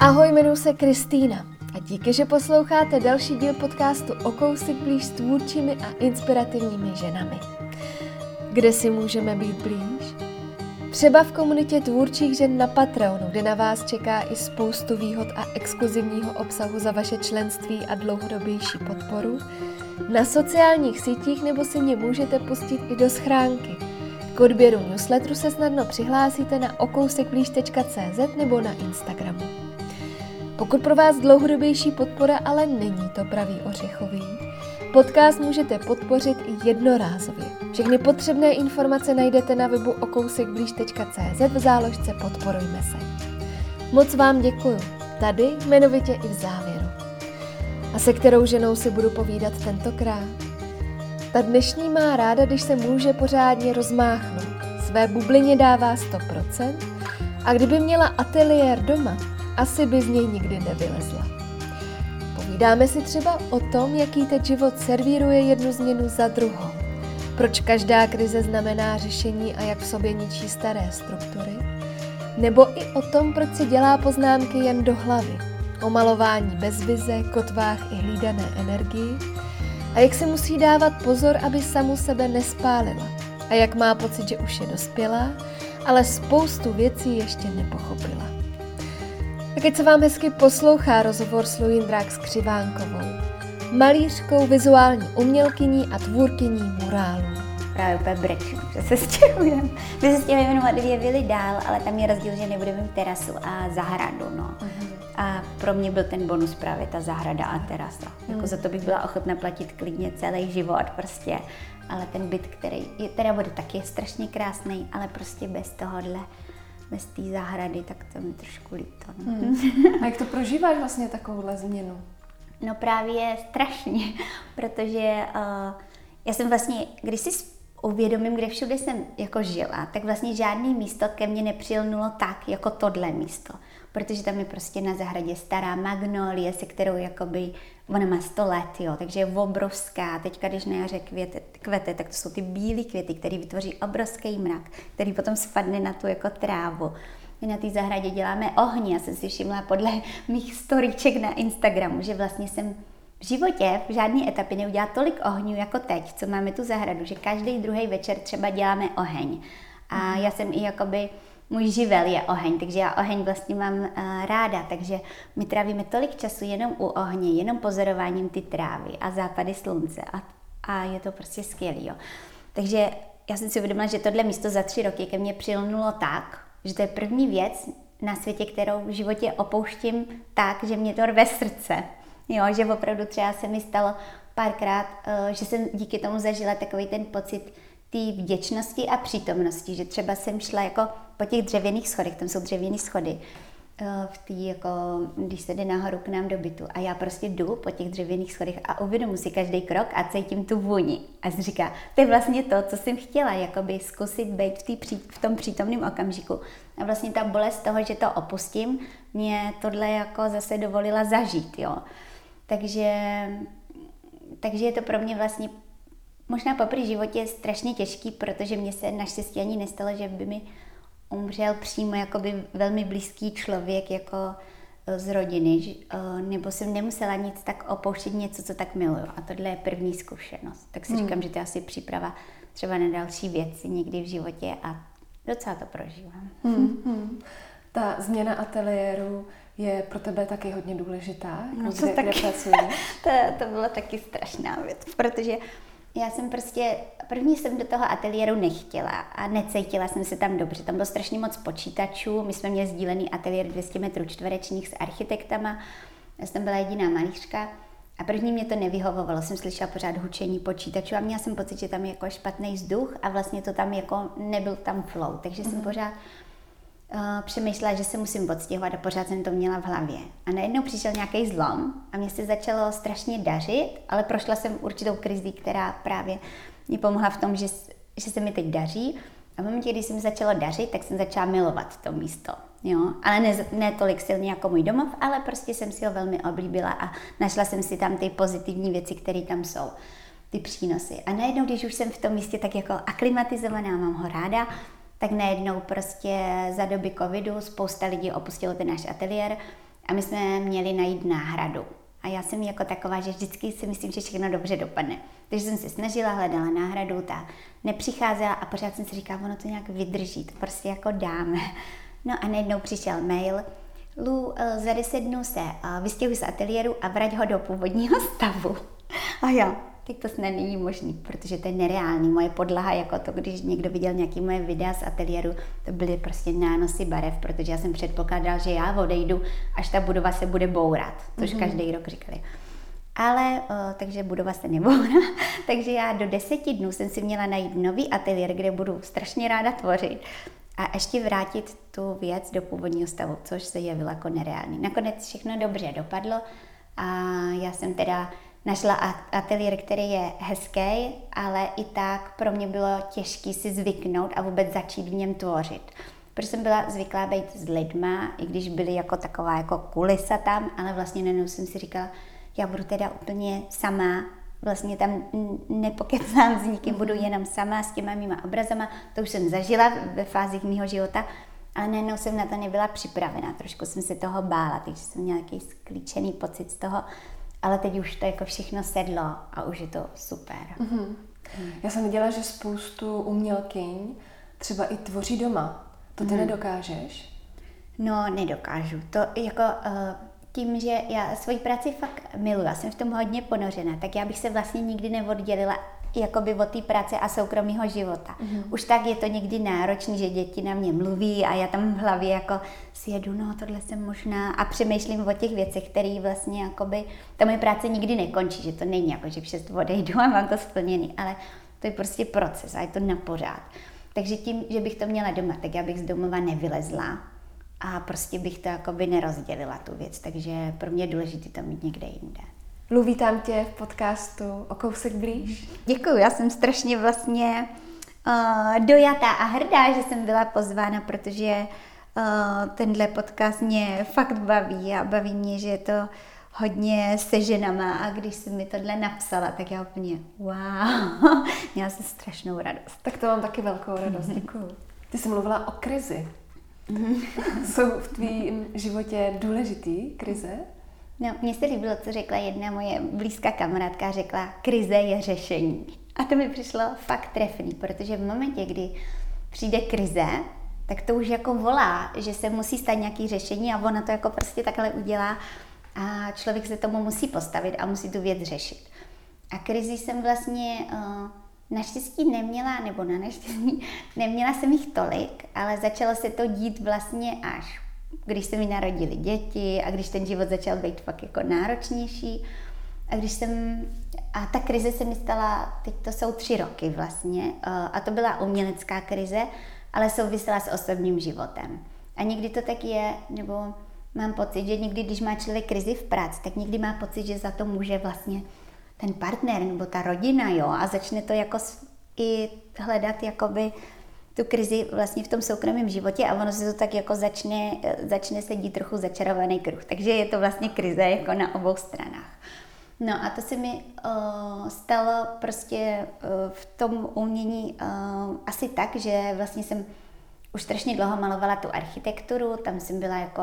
Ahoj, jmenuji se Kristýna a díky, že posloucháte další díl podcastu O kousek blíž s tvůrčími a inspirativními ženami. Kde si můžeme být blíž? Třeba v komunitě tvůrčích žen na Patreonu, kde na vás čeká i spoustu výhod a exkluzivního obsahu za vaše členství a dlouhodobější podporu, na sociálních sítích nebo si mě můžete pustit i do schránky. K odběru newsletteru se snadno přihlásíte na okousekblíž.cz nebo na Instagramu. Pokud pro vás dlouhodobější podpora ale není to pravý ořechový, podcast můžete podpořit jednorázově. Všechny potřebné informace najdete na webu okousekblíž.cz v záložce Podporujme se. Moc vám děkuju, tady jmenovitě i v závěru. A se kterou ženou si budu povídat tentokrát? Ta dnešní má ráda, když se může pořádně rozmáchnout. Své bublině dává 100% a kdyby měla ateliér doma, asi by z něj nikdy nevylezla. Povídáme si třeba o tom, jaký teď život servíruje jednu změnu za druhou. Proč každá krize znamená řešení a jak v sobě ničí staré struktury. Nebo i o tom, proč si dělá poznámky jen do hlavy. O malování bez vize, kotvách i hlídané energii. A jak se musí dávat pozor, aby samu sebe nespálila. A jak má pocit, že už je dospělá, ale spoustu věcí ještě nepochopila. Tak ať se vám hezky poslouchá rozhovor s Luindrák Skřivánkovou, malířkou, vizuální umělkyní a tvůrkyní murálu. Právě úplně breču, že se stěhujeme. My se stěhujeme dvě vily dál, ale tam je rozdíl, že nebudeme mít terasu a zahradu. No. Uh-huh. A pro mě byl ten bonus právě ta zahrada a terasa. Uh-huh. Jako za to bych byla ochotná platit klidně celý život prostě. Ale ten byt, který je, teda bude taky strašně krásný, ale prostě bez tohohle bez té zahrady, tak to mi trošku líto. No. Hmm. A jak to prožíváš vlastně takovouhle změnu? No právě strašně, protože uh, já jsem vlastně, když si uvědomím, kde všude jsem jako žila, tak vlastně žádný místo ke mně nepřilnulo tak, jako tohle místo protože tam je prostě na zahradě stará magnolie, se kterou jakoby, ona má 100 let, jo, takže je obrovská. Teďka, když na jaře květe, kvete, tak to jsou ty bílé květy, které vytvoří obrovský mrak, který potom spadne na tu jako trávu. My na té zahradě děláme ohně. Já jsem si všimla podle mých storíček na Instagramu, že vlastně jsem v životě v žádné etapě neudělala tolik ohňů jako teď, co máme tu zahradu, že každý druhý večer třeba děláme oheň. A já jsem i jakoby můj živel je oheň, takže já oheň vlastně mám uh, ráda, takže my trávíme tolik času jenom u ohně, jenom pozorováním ty trávy a západy slunce a, a je to prostě skvělý. Jo. Takže já jsem si uvědomila, že tohle místo za tři roky ke mně přilnulo tak, že to je první věc na světě, kterou v životě opouštím tak, že mě to rve srdce. Jo, že opravdu třeba se mi stalo párkrát, uh, že jsem díky tomu zažila takový ten pocit, té vděčnosti a přítomnosti, že třeba jsem šla jako po těch dřevěných schodech, tam jsou dřevěné schody, eh, v tý, jako, když se jde nahoru k nám do bytu a já prostě jdu po těch dřevěných schodech a uvědomu si každý krok a cítím tu vůni. A si říká, to je vlastně to, co jsem chtěla, jakoby zkusit být v, tý, v tom přítomném okamžiku. A vlastně ta bolest toho, že to opustím, mě tohle jako zase dovolila zažít, jo. Takže, takže je to pro mě vlastně možná po životě je strašně těžký, protože mě se naštěstí ani nestalo, že by mi umřel přímo jakoby velmi blízký člověk jako e, z rodiny, e, nebo jsem nemusela nic tak opouštět něco, co tak miluju. A tohle je první zkušenost. Tak si hmm. říkám, že to je asi příprava třeba na další věci někdy v životě a docela to prožívám. Hmm. Hmm. Ta změna ateliéru je pro tebe taky hodně důležitá, no, kde, taky, kde pracuješ? to, to byla taky strašná věc, protože já jsem prostě, první jsem do toho ateliéru nechtěla a necítila jsem se tam dobře. Tam bylo strašně moc počítačů, my jsme měli sdílený ateliér 200 metrů čtverečních s architektama, já jsem byla jediná malířka a první mě to nevyhovovalo, jsem slyšela pořád hučení počítačů a měla jsem pocit, že tam je jako špatný vzduch a vlastně to tam jako nebyl tam flow, takže mm-hmm. jsem mhm. pořád uh, přemýšlela, že se musím odstěhovat a pořád jsem to měla v hlavě. A najednou přišel nějaký zlom a mě se začalo strašně dařit, ale prošla jsem určitou krizi, která právě mě pomohla v tom, že, že se mi teď daří. A v momentě, kdy se mi začalo dařit, tak jsem začala milovat to místo. Jo? Ale ne, ne tolik silně jako můj domov, ale prostě jsem si ho velmi oblíbila a našla jsem si tam ty pozitivní věci, které tam jsou, ty přínosy. A najednou, když už jsem v tom místě tak jako aklimatizovaná, mám ho ráda, tak najednou prostě za doby covidu spousta lidí opustilo ten náš ateliér A my jsme měli najít náhradu. A já jsem jako taková, že vždycky si myslím, že všechno dobře dopadne. Takže jsem se snažila, hledala náhradu, ta nepřicházela a pořád jsem si říkala, ono to nějak vydrží, to prostě jako dáme. No a najednou přišel mail, Lu, eh, za deset dnů se eh, vystěhuj z ateliéru a vrať ho do původního stavu. A já, teď to snad není možný, protože to je nereální. Moje podlaha, jako to, když někdo viděl nějaký moje videa z ateliéru, to byly prostě nánosy barev, protože já jsem předpokládal, že já odejdu, až ta budova se bude bourat, což mm-hmm. každý rok říkali. Ale, o, takže budova se nebourá, takže já do deseti dnů jsem si měla najít nový ateliér, kde budu strašně ráda tvořit a ještě vrátit tu věc do původního stavu, což se jevilo jako nereálný. Nakonec všechno dobře dopadlo a já jsem teda našla ateliér, který je hezký, ale i tak pro mě bylo těžké si zvyknout a vůbec začít v něm tvořit. Protože jsem byla zvyklá být s lidma, i když byly jako taková jako kulisa tam, ale vlastně najednou jsem si říkala, já budu teda úplně sama, vlastně tam nepokecám s nikým, budu mhm. jenom sama s těma mýma obrazama, to už jsem zažila ve fázích mého života, ale najednou jsem na to nebyla připravena, trošku jsem se toho bála, takže jsem měla nějaký sklíčený pocit z toho, ale teď už to jako všechno sedlo a už je to super. Mm-hmm. Mm. Já jsem viděla, že spoustu umělkyň třeba i tvoří doma. To ty mm. nedokážeš? No, nedokážu. To jako uh, tím, že já svoji práci fakt miluji, já jsem v tom hodně ponořena, tak já bych se vlastně nikdy neoddělila jakoby od té práce a soukromého života. Mm-hmm. Už tak je to někdy náročný, že děti na mě mluví a já tam v hlavě jako si jedu, no tohle jsem možná a přemýšlím o těch věcech, které vlastně jakoby, ta moje práce nikdy nekončí, že to není jako, že v šest odejdu a mám to splněný, ale to je prostě proces a je to na pořád. Takže tím, že bych to měla doma, tak já bych z domova nevylezla a prostě bych to jakoby nerozdělila tu věc, takže pro mě je důležité to mít někde jinde. Lu, vítám tě v podcastu O kousek blíž. Děkuji, já jsem strašně vlastně uh, dojatá a hrdá, že jsem byla pozvána, protože uh, tenhle podcast mě fakt baví a baví mě, že je to hodně se ženama a když jsi mi tohle napsala, tak já úplně wow, měla jsem strašnou radost. Tak to mám taky velkou radost, děkuji. Ty jsi mluvila o krizi. Jsou v tvém životě důležitý krize? No, mně se líbilo, co řekla jedna moje blízká kamarádka, řekla, krize je řešení. A to mi přišlo fakt trefný, protože v momentě, kdy přijde krize, tak to už jako volá, že se musí stát nějaký řešení a ona to jako prostě takhle udělá a člověk se tomu musí postavit a musí tu věc řešit. A krizi jsem vlastně uh, naštěstí neměla, nebo na naštěstí neměla jsem jich tolik, ale začalo se to dít vlastně až když se mi narodili děti a když ten život začal být fakt jako náročnější. A když jsem, a ta krize se mi stala, teď to jsou tři roky vlastně, eh, a to byla umělecká krize, ale souvisela s osobním životem. A někdy to tak je, nebo mám pocit, že někdy, když má člověk krizi v práci, tak někdy má pocit, že za to může vlastně ten partner nebo ta rodina, jo, a začne to jako i hledat jakoby tu krizi vlastně v tom soukromém životě a ono se to tak jako začne, začne se dít trochu začarovaný kruh. Takže je to vlastně krize jako na obou stranách. No a to se mi uh, stalo prostě uh, v tom umění uh, asi tak, že vlastně jsem už strašně dlouho malovala tu architekturu, tam jsem byla jako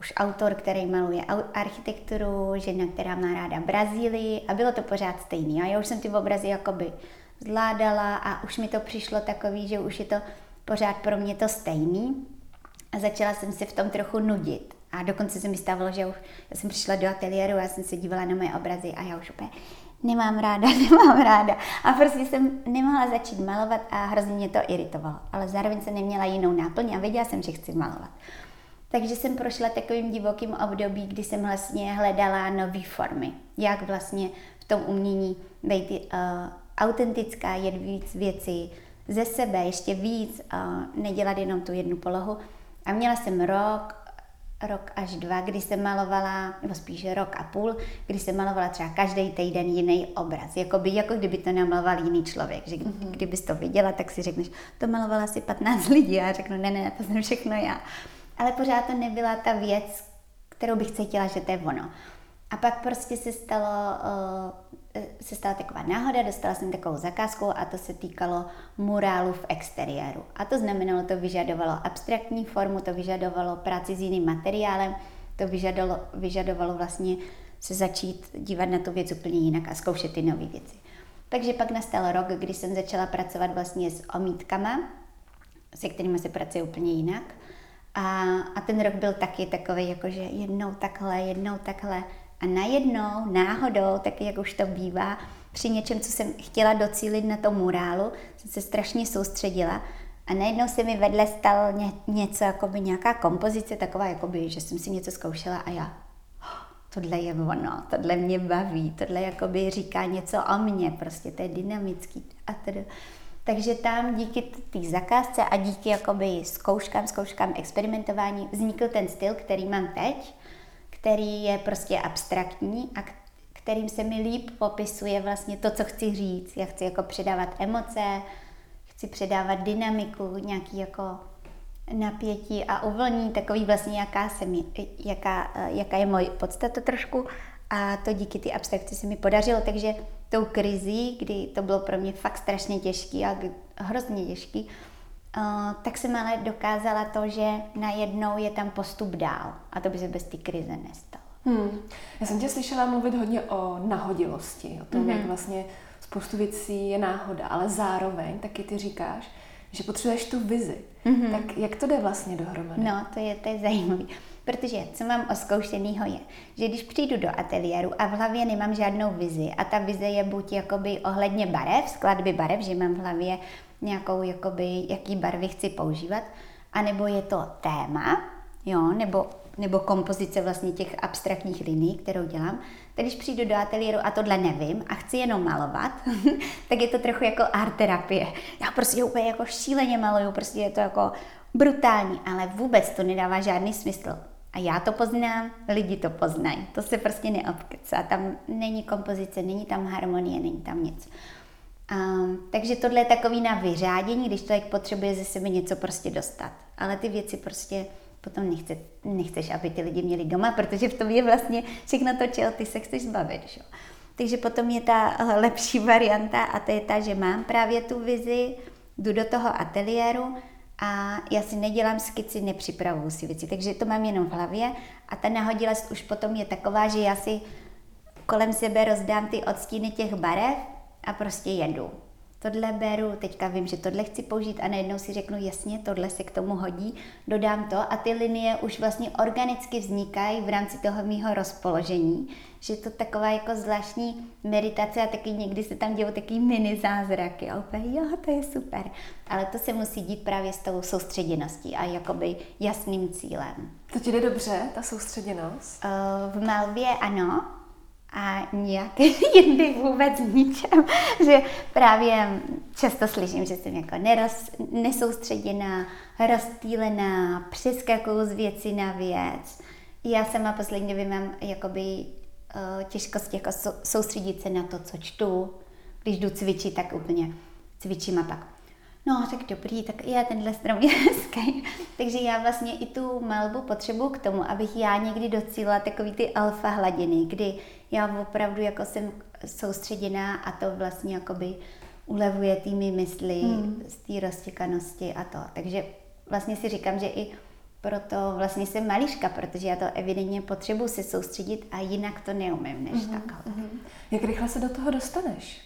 už autor, který maluje architekturu, žena, která má ráda Brazílii a bylo to pořád stejný. A já už jsem ty obrazy jakoby zvládala a už mi to přišlo takový, že už je to pořád pro mě to stejný. A začala jsem se v tom trochu nudit. A dokonce se mi stávalo, že už já jsem přišla do ateliéru, já jsem se dívala na moje obrazy a já už úplně nemám ráda, nemám ráda. A prostě jsem nemohla začít malovat a hrozně mě to iritovalo. Ale zároveň jsem neměla jinou náplň a věděla jsem, že chci malovat. Takže jsem prošla takovým divokým období, kdy jsem vlastně hledala nové formy. Jak vlastně v tom umění být uh, autentická, jet víc věcí ze sebe, ještě víc, uh, nedělat jenom tu jednu polohu. A měla jsem rok, rok až dva, kdy jsem malovala, nebo spíš rok a půl, kdy jsem malovala třeba každý týden jiný obraz. Jakoby, jako kdyby to namaloval jiný člověk. Že mm-hmm. kdybys to viděla, tak si řekneš, to malovala asi 15 lidí. A já řeknu, ne, ne, to jsem všechno já. Ale pořád to nebyla ta věc, kterou bych cítila, že to je ono. A pak prostě se stalo, uh, se stala taková náhoda, dostala jsem takovou zakázku a to se týkalo murálu v exteriéru. A to znamenalo, to vyžadovalo abstraktní formu, to vyžadovalo práci s jiným materiálem, to vyžadovalo, vyžadovalo vlastně se začít dívat na tu věc úplně jinak a zkoušet ty nové věci. Takže pak nastal rok, kdy jsem začala pracovat vlastně s omítkama, se kterými se pracuje úplně jinak. A, a ten rok byl taky takový, jakože jednou takhle, jednou takhle. A najednou, náhodou, taky jak už to bývá, při něčem, co jsem chtěla docílit na tom murálu, jsem se strašně soustředila a najednou se mi vedle stalo ně, něco, jakoby nějaká kompozice, taková, jakoby, že jsem si něco zkoušela a já, tohle je ono, tohle mě baví, tohle jakoby říká něco o mně, prostě to je dynamický a tedy. Takže tam díky té zakázce a díky jakoby zkouškám, zkouškám, experimentování vznikl ten styl, který mám teď, který je prostě abstraktní a kterým se mi líp popisuje vlastně to, co chci říct. Já chci jako předávat emoce, chci předávat dynamiku, nějaký jako napětí a uvolnění, takový vlastně, jaká, jsem, jaká, jaká je moje podstata trošku. A to díky ty abstrakci se mi podařilo, takže tou krizí, kdy to bylo pro mě fakt strašně těžký a hrozně těžký, uh, tak jsem ale dokázala to, že najednou je tam postup dál a to by se bez té krize nestalo. Hmm. Já jsem tě slyšela mluvit hodně o nahodilosti, o tom, mm-hmm. jak vlastně spoustu věcí je náhoda, ale zároveň taky ty říkáš, že potřebuješ tu vizi. Mm-hmm. Tak jak to jde vlastně dohromady? No, to je, to je zajímavé. Protože co mám oskoušenýho je, že když přijdu do ateliéru a v hlavě nemám žádnou vizi a ta vize je buď jakoby ohledně barev, skladby barev, že mám v hlavě nějakou, jakoby, jaký barvy chci používat, anebo je to téma, jo, nebo, nebo kompozice vlastně těch abstraktních liní, kterou dělám, tak když přijdu do ateliéru a tohle nevím a chci jenom malovat, tak je to trochu jako art terapie. Já prostě úplně jako šíleně maluju, prostě je to jako brutální, ale vůbec to nedává žádný smysl. A já to poznám, lidi to poznají. To se prostě neobkecá. Tam není kompozice, není tam harmonie, není tam nic. Um, takže tohle je takový na vyřádění, když člověk potřebuje ze sebe něco prostě dostat. Ale ty věci prostě potom nechce, nechceš, aby ty lidi měli doma, protože v tom je vlastně všechno to, čeho ty se chceš zbavit. Že? Takže potom je ta lepší varianta a to je ta, že mám právě tu vizi, jdu do toho ateliéru a já si nedělám skici, nepřipravuju si věci, takže to mám jenom v hlavě a ta nahodilost už potom je taková, že já si kolem sebe rozdám ty odstíny těch barev a prostě jedu tohle beru, teďka vím, že tohle chci použít a najednou si řeknu, jasně, tohle se k tomu hodí, dodám to a ty linie už vlastně organicky vznikají v rámci toho mýho rozpoložení, že to taková jako zvláštní meditace a taky někdy se tam dějí taky mini zázraky a úplně, jo, to je super. Ale to se musí dít právě s tou soustředěností a jakoby jasným cílem. To ti jde dobře, ta soustředěnost? Uh, v malbě ano, a nějak jindy vůbec ničem, že právě často slyším, že jsem jako neroz, nesoustředěná, rozptýlená, přeskakuju z věci na věc. Já sama poslední době mám jakoby uh, těžkost jako soustředit se na to, co čtu. Když jdu cvičit, tak úplně cvičím a pak no tak dobrý, tak já tenhle strom je hezký. Takže já vlastně i tu malbu potřebuji k tomu, abych já někdy docílila takový ty alfa hladiny, kdy já opravdu jako jsem soustředěná a to vlastně jakoby ulevuje tými mysli hmm. z té roztěkanosti a to. Takže vlastně si říkám, že i proto vlastně jsem malíška, protože já to evidentně potřebuji se soustředit a jinak to neumím než mm-hmm. takhle. Mm-hmm. Jak rychle se do toho dostaneš?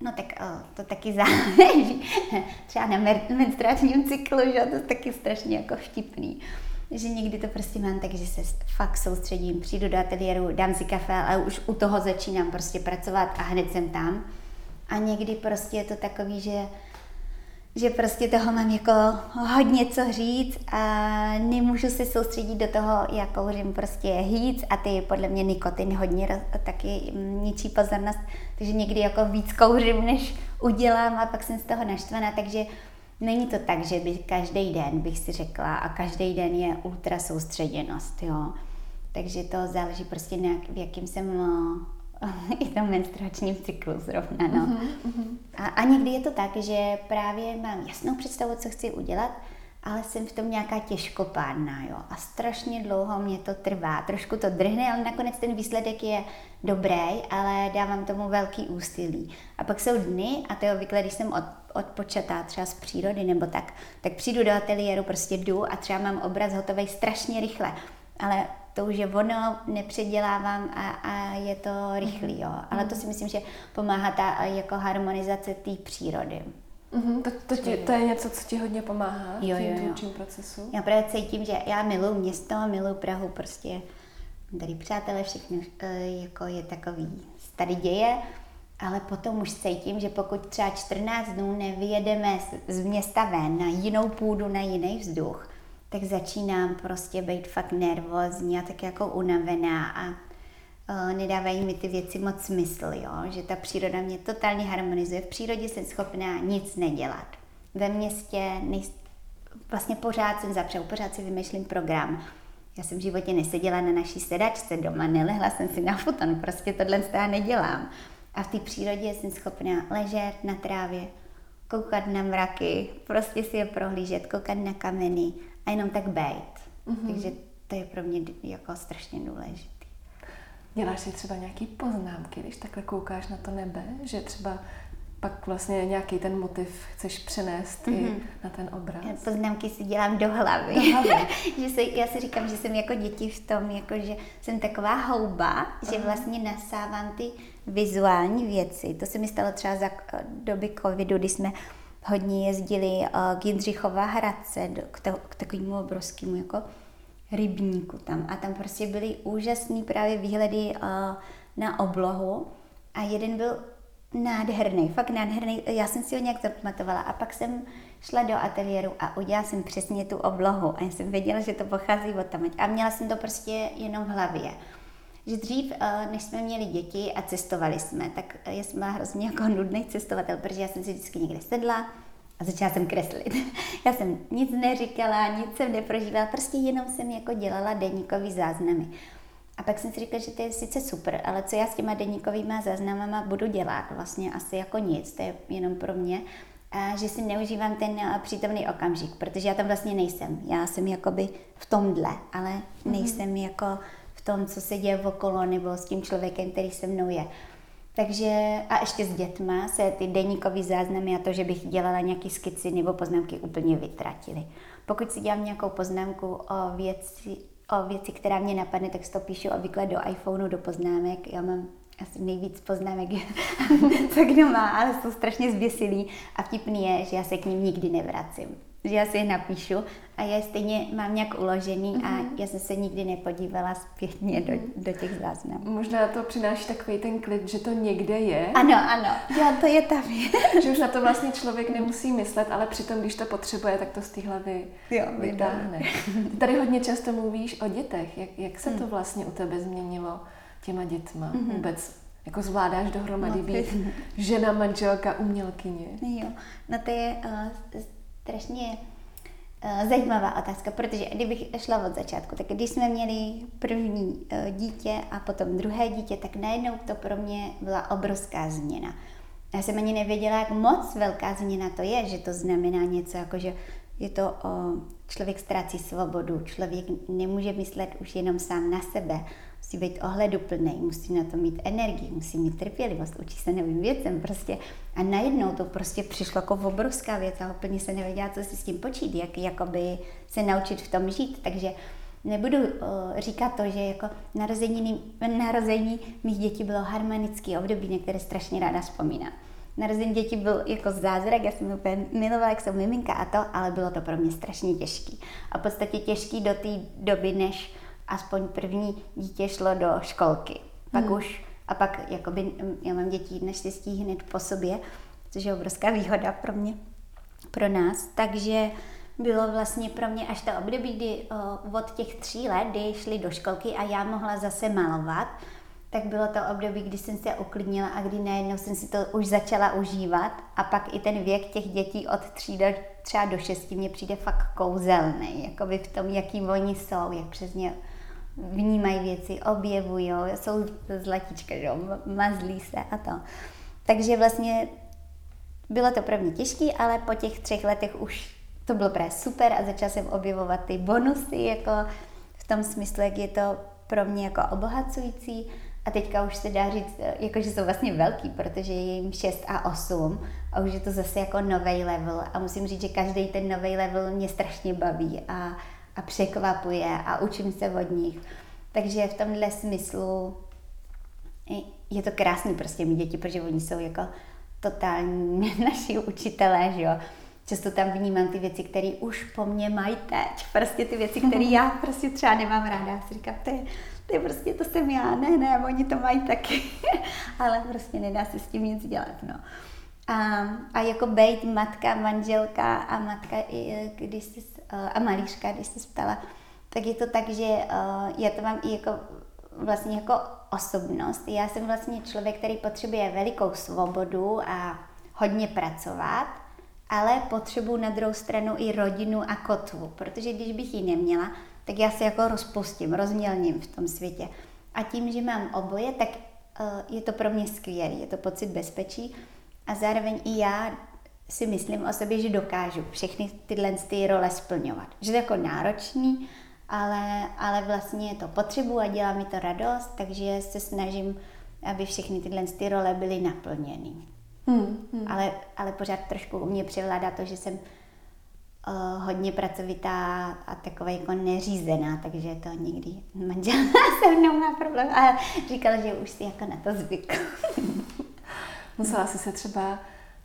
No tak o, to taky záleží. Třeba na menstruačním cyklu, že to je taky strašně jako vtipný. Že někdy to prostě mám tak, že se fakt soustředím, přijdu do ateliéru, dám si kafe, ale už u toho začínám prostě pracovat a hned jsem tam. A někdy prostě je to takový, že že prostě toho mám jako hodně co říct a nemůžu se soustředit do toho, jak kouřím prostě hýc a ty podle mě nikotin hodně taky ničí pozornost, takže někdy jako víc kouřím, než udělám a pak jsem z toho naštvaná, takže není to tak, že by každý den bych si řekla a každý den je ultra soustředěnost, jo. Takže to záleží prostě na, v jakým jsem i tom menstruačním cyklu zrovna, no. Uh-huh, A, a někdy je to tak, že právě mám jasnou představu, co chci udělat, ale jsem v tom nějaká těžkopádná, jo. A strašně dlouho mě to trvá. Trošku to drhne, ale nakonec ten výsledek je dobrý, ale dávám tomu velký úsilí. A pak jsou dny, a to je obvykle, když jsem od, odpočatá třeba z přírody nebo tak, tak přijdu do ateliéru, prostě jdu a třeba mám obraz hotový strašně rychle. Ale to už je ono, nepředělávám a, a je to rychlý, jo. Ale to si myslím, že pomáhá ta jako harmonizace té přírody. Mm-hmm, to, to, ti, to je něco, co ti hodně pomáhá jo, v tím jo. procesu? Já právě cítím, že já miluji město, miluji Prahu, prostě tady přátelé, všechno eh, jako je takový, tady děje, ale potom už cítím, že pokud třeba 14 dnů nevyjedeme z města ven na jinou půdu, na jiný vzduch, tak začínám prostě být fakt nervózní a tak jako unavená a nedávají mi ty věci moc smysl, jo? že ta příroda mě totálně harmonizuje. V přírodě jsem schopná nic nedělat. Ve městě nejs... vlastně pořád jsem zapřel, pořád si vymýšlím program. Já jsem v životě neseděla na naší sedačce doma, nelehla jsem si na futon, prostě tohle já nedělám. A v té přírodě jsem schopná ležet na trávě, koukat na mraky, prostě si je prohlížet, koukat na kameny a jenom tak být. Mm-hmm. Takže to je pro mě jako strašně důležité. Děláš si třeba nějaký poznámky, když takhle koukáš na to nebe, že třeba pak vlastně nějaký ten motiv chceš přenést mm-hmm. i mhm. na ten obraz? Já poznámky si dělám do hlavy. Do hlavy. že se, já si říkám, že jsem jako děti v tom, jako že jsem taková houba, Aha. že vlastně nasávám ty vizuální věci. To se mi stalo třeba za doby covidu, kdy jsme hodně jezdili k Jindřichova Hradce, k, to, k takovému obrovskému jako rybníku tam. A tam prostě byly úžasné právě výhledy na oblohu. A jeden byl nádherný, fakt nádherný. Já jsem si ho nějak zapamatovala a pak jsem šla do ateliéru a udělala jsem přesně tu oblohu a já jsem věděla, že to pochází od tam. A měla jsem to prostě jenom v hlavě. Že dřív, eh, než jsme měli děti a cestovali jsme, tak já jsem byla hrozně jako nudný cestovatel, protože já jsem si vždycky někde sedla a začala jsem kreslit. já jsem nic neříkala, nic jsem neprožívala, prostě jenom jsem jako dělala deníkový záznamy. A pak jsem si říkala, že to je sice super, ale co já s těma deníkovými záznamama budu dělat? Vlastně asi jako nic, to je jenom pro mě. A že si neužívám ten eh, přítomný okamžik, protože já tam vlastně nejsem. Já jsem jakoby v tomhle, ale mhm. nejsem mm-hmm. jako v tom, co se děje okolo nebo s tím člověkem, který se mnou je. Takže a ještě s dětma se ty deníkové záznamy a to, že bych dělala nějaké skici nebo poznámky úplně vytratily. Pokud si dělám nějakou poznámku o věci, o věci, která mě napadne, tak si to píšu obvykle do iPhoneu, do poznámek. Já mám asi nejvíc poznámek, co kdo má, ale jsou strašně zběsilí a vtipný je, že já se k ním nikdy nevracím že já si je napíšu a já je stejně mám nějak uložený mm-hmm. a mhm. já jsem se nikdy nepodívala zpětně do, mhm. do těch záznamů. Možná to přináší takový ten klid, že to někde je. Ano, ano, já to je tam. že už na to vlastně člověk nemusí myslet, ale přitom, když to potřebuje, tak to z té hlavy jo, vytáhne. Tady hodně často mluvíš o dětech. Jak, jak se to mhm. vlastně u tebe změnilo těma dětma? Mm-hmm. Vůbec jako zvládáš dohromady no, být žena, manželka, umělkyně? Jo, no to je uh, strašně uh, zajímavá otázka, protože kdybych šla od začátku, tak když jsme měli první uh, dítě a potom druhé dítě, tak najednou to pro mě byla obrovská změna. Já jsem ani nevěděla, jak moc velká změna to je, že to znamená něco jako, že je to o, člověk ztrácí svobodu, člověk nemůže myslet už jenom sám na sebe, musí být ohleduplný, musí na to mít energii, musí mít trpělivost, učí se novým věcem prostě. A najednou to prostě přišlo jako obrovská věc a úplně se nevěděla, co si s tím počít, jak jakoby se naučit v tom žít. Takže nebudu uh, říkat to, že jako narození, narození mých dětí bylo harmonický období, na které strašně ráda vzpomínám. Narození dětí byl jako zázrak, já jsem úplně milovala, jak jsou miminka a to, ale bylo to pro mě strašně těžký. A v podstatě těžký do té doby, než aspoň první dítě šlo do školky. Pak hmm. už, a pak jakoby, já mám děti naštěstí hned po sobě, což je obrovská výhoda pro mě, pro nás. Takže bylo vlastně pro mě až to období, kdy o, od těch tří let, kdy šli do školky a já mohla zase malovat, tak bylo to období, kdy jsem se uklidnila a kdy najednou jsem si to už začala užívat a pak i ten věk těch dětí od tří do třeba do šesti mě přijde fakt kouzelný, jakoby v tom, jaký oni jsou, jak přesně vnímají věci, objevují, jsou zlatička, že mazlí se a to. Takže vlastně bylo to pro mě těžké, ale po těch třech letech už to bylo právě super a začala jsem objevovat ty bonusy, jako v tom smyslu, jak je to pro mě jako obohacující. A teďka už se dá říct, jako, že jsou vlastně velký, protože je jim 6 a 8 a už je to zase jako nový level. A musím říct, že každý ten nový level mě strašně baví a, a překvapuje a učím se od nich. Takže v tomhle smyslu je to krásný prostě mít děti, protože oni jsou jako totální naši učitelé, že jo. Často tam vnímám ty věci, které už po mně mají teď. Prostě ty věci, které já prostě třeba nemám ráda. Já si říkám, to je, je prostě, to jsem já, ne, ne, oni to mají taky. Ale prostě nedá se s tím nic dělat, no. A, a jako být matka, manželka a matka, když jsi, a malířka, když jsi ptala, tak je to tak, že já to mám i jako vlastně jako osobnost. Já jsem vlastně člověk, který potřebuje velikou svobodu a hodně pracovat, ale potřebuji na druhou stranu i rodinu a kotvu, protože když bych ji neměla, tak já se jako rozpustím, rozmělním v tom světě. A tím, že mám oboje, tak uh, je to pro mě skvělý, je to pocit bezpečí a zároveň i já si myslím o sobě, že dokážu všechny tyhle ty role splňovat. Že to je jako náročný, ale, ale vlastně to potřebuji a dělá mi to radost, takže se snažím, aby všechny tyhle ty role byly naplněny. Hmm, hmm. Ale, ale pořád trošku u mě převládá to, že jsem uh, hodně pracovitá a taková jako neřízená, takže to někdy manžel se mnou má problém, ale říkal, že už si jako na to zvykl. Musela jsi se třeba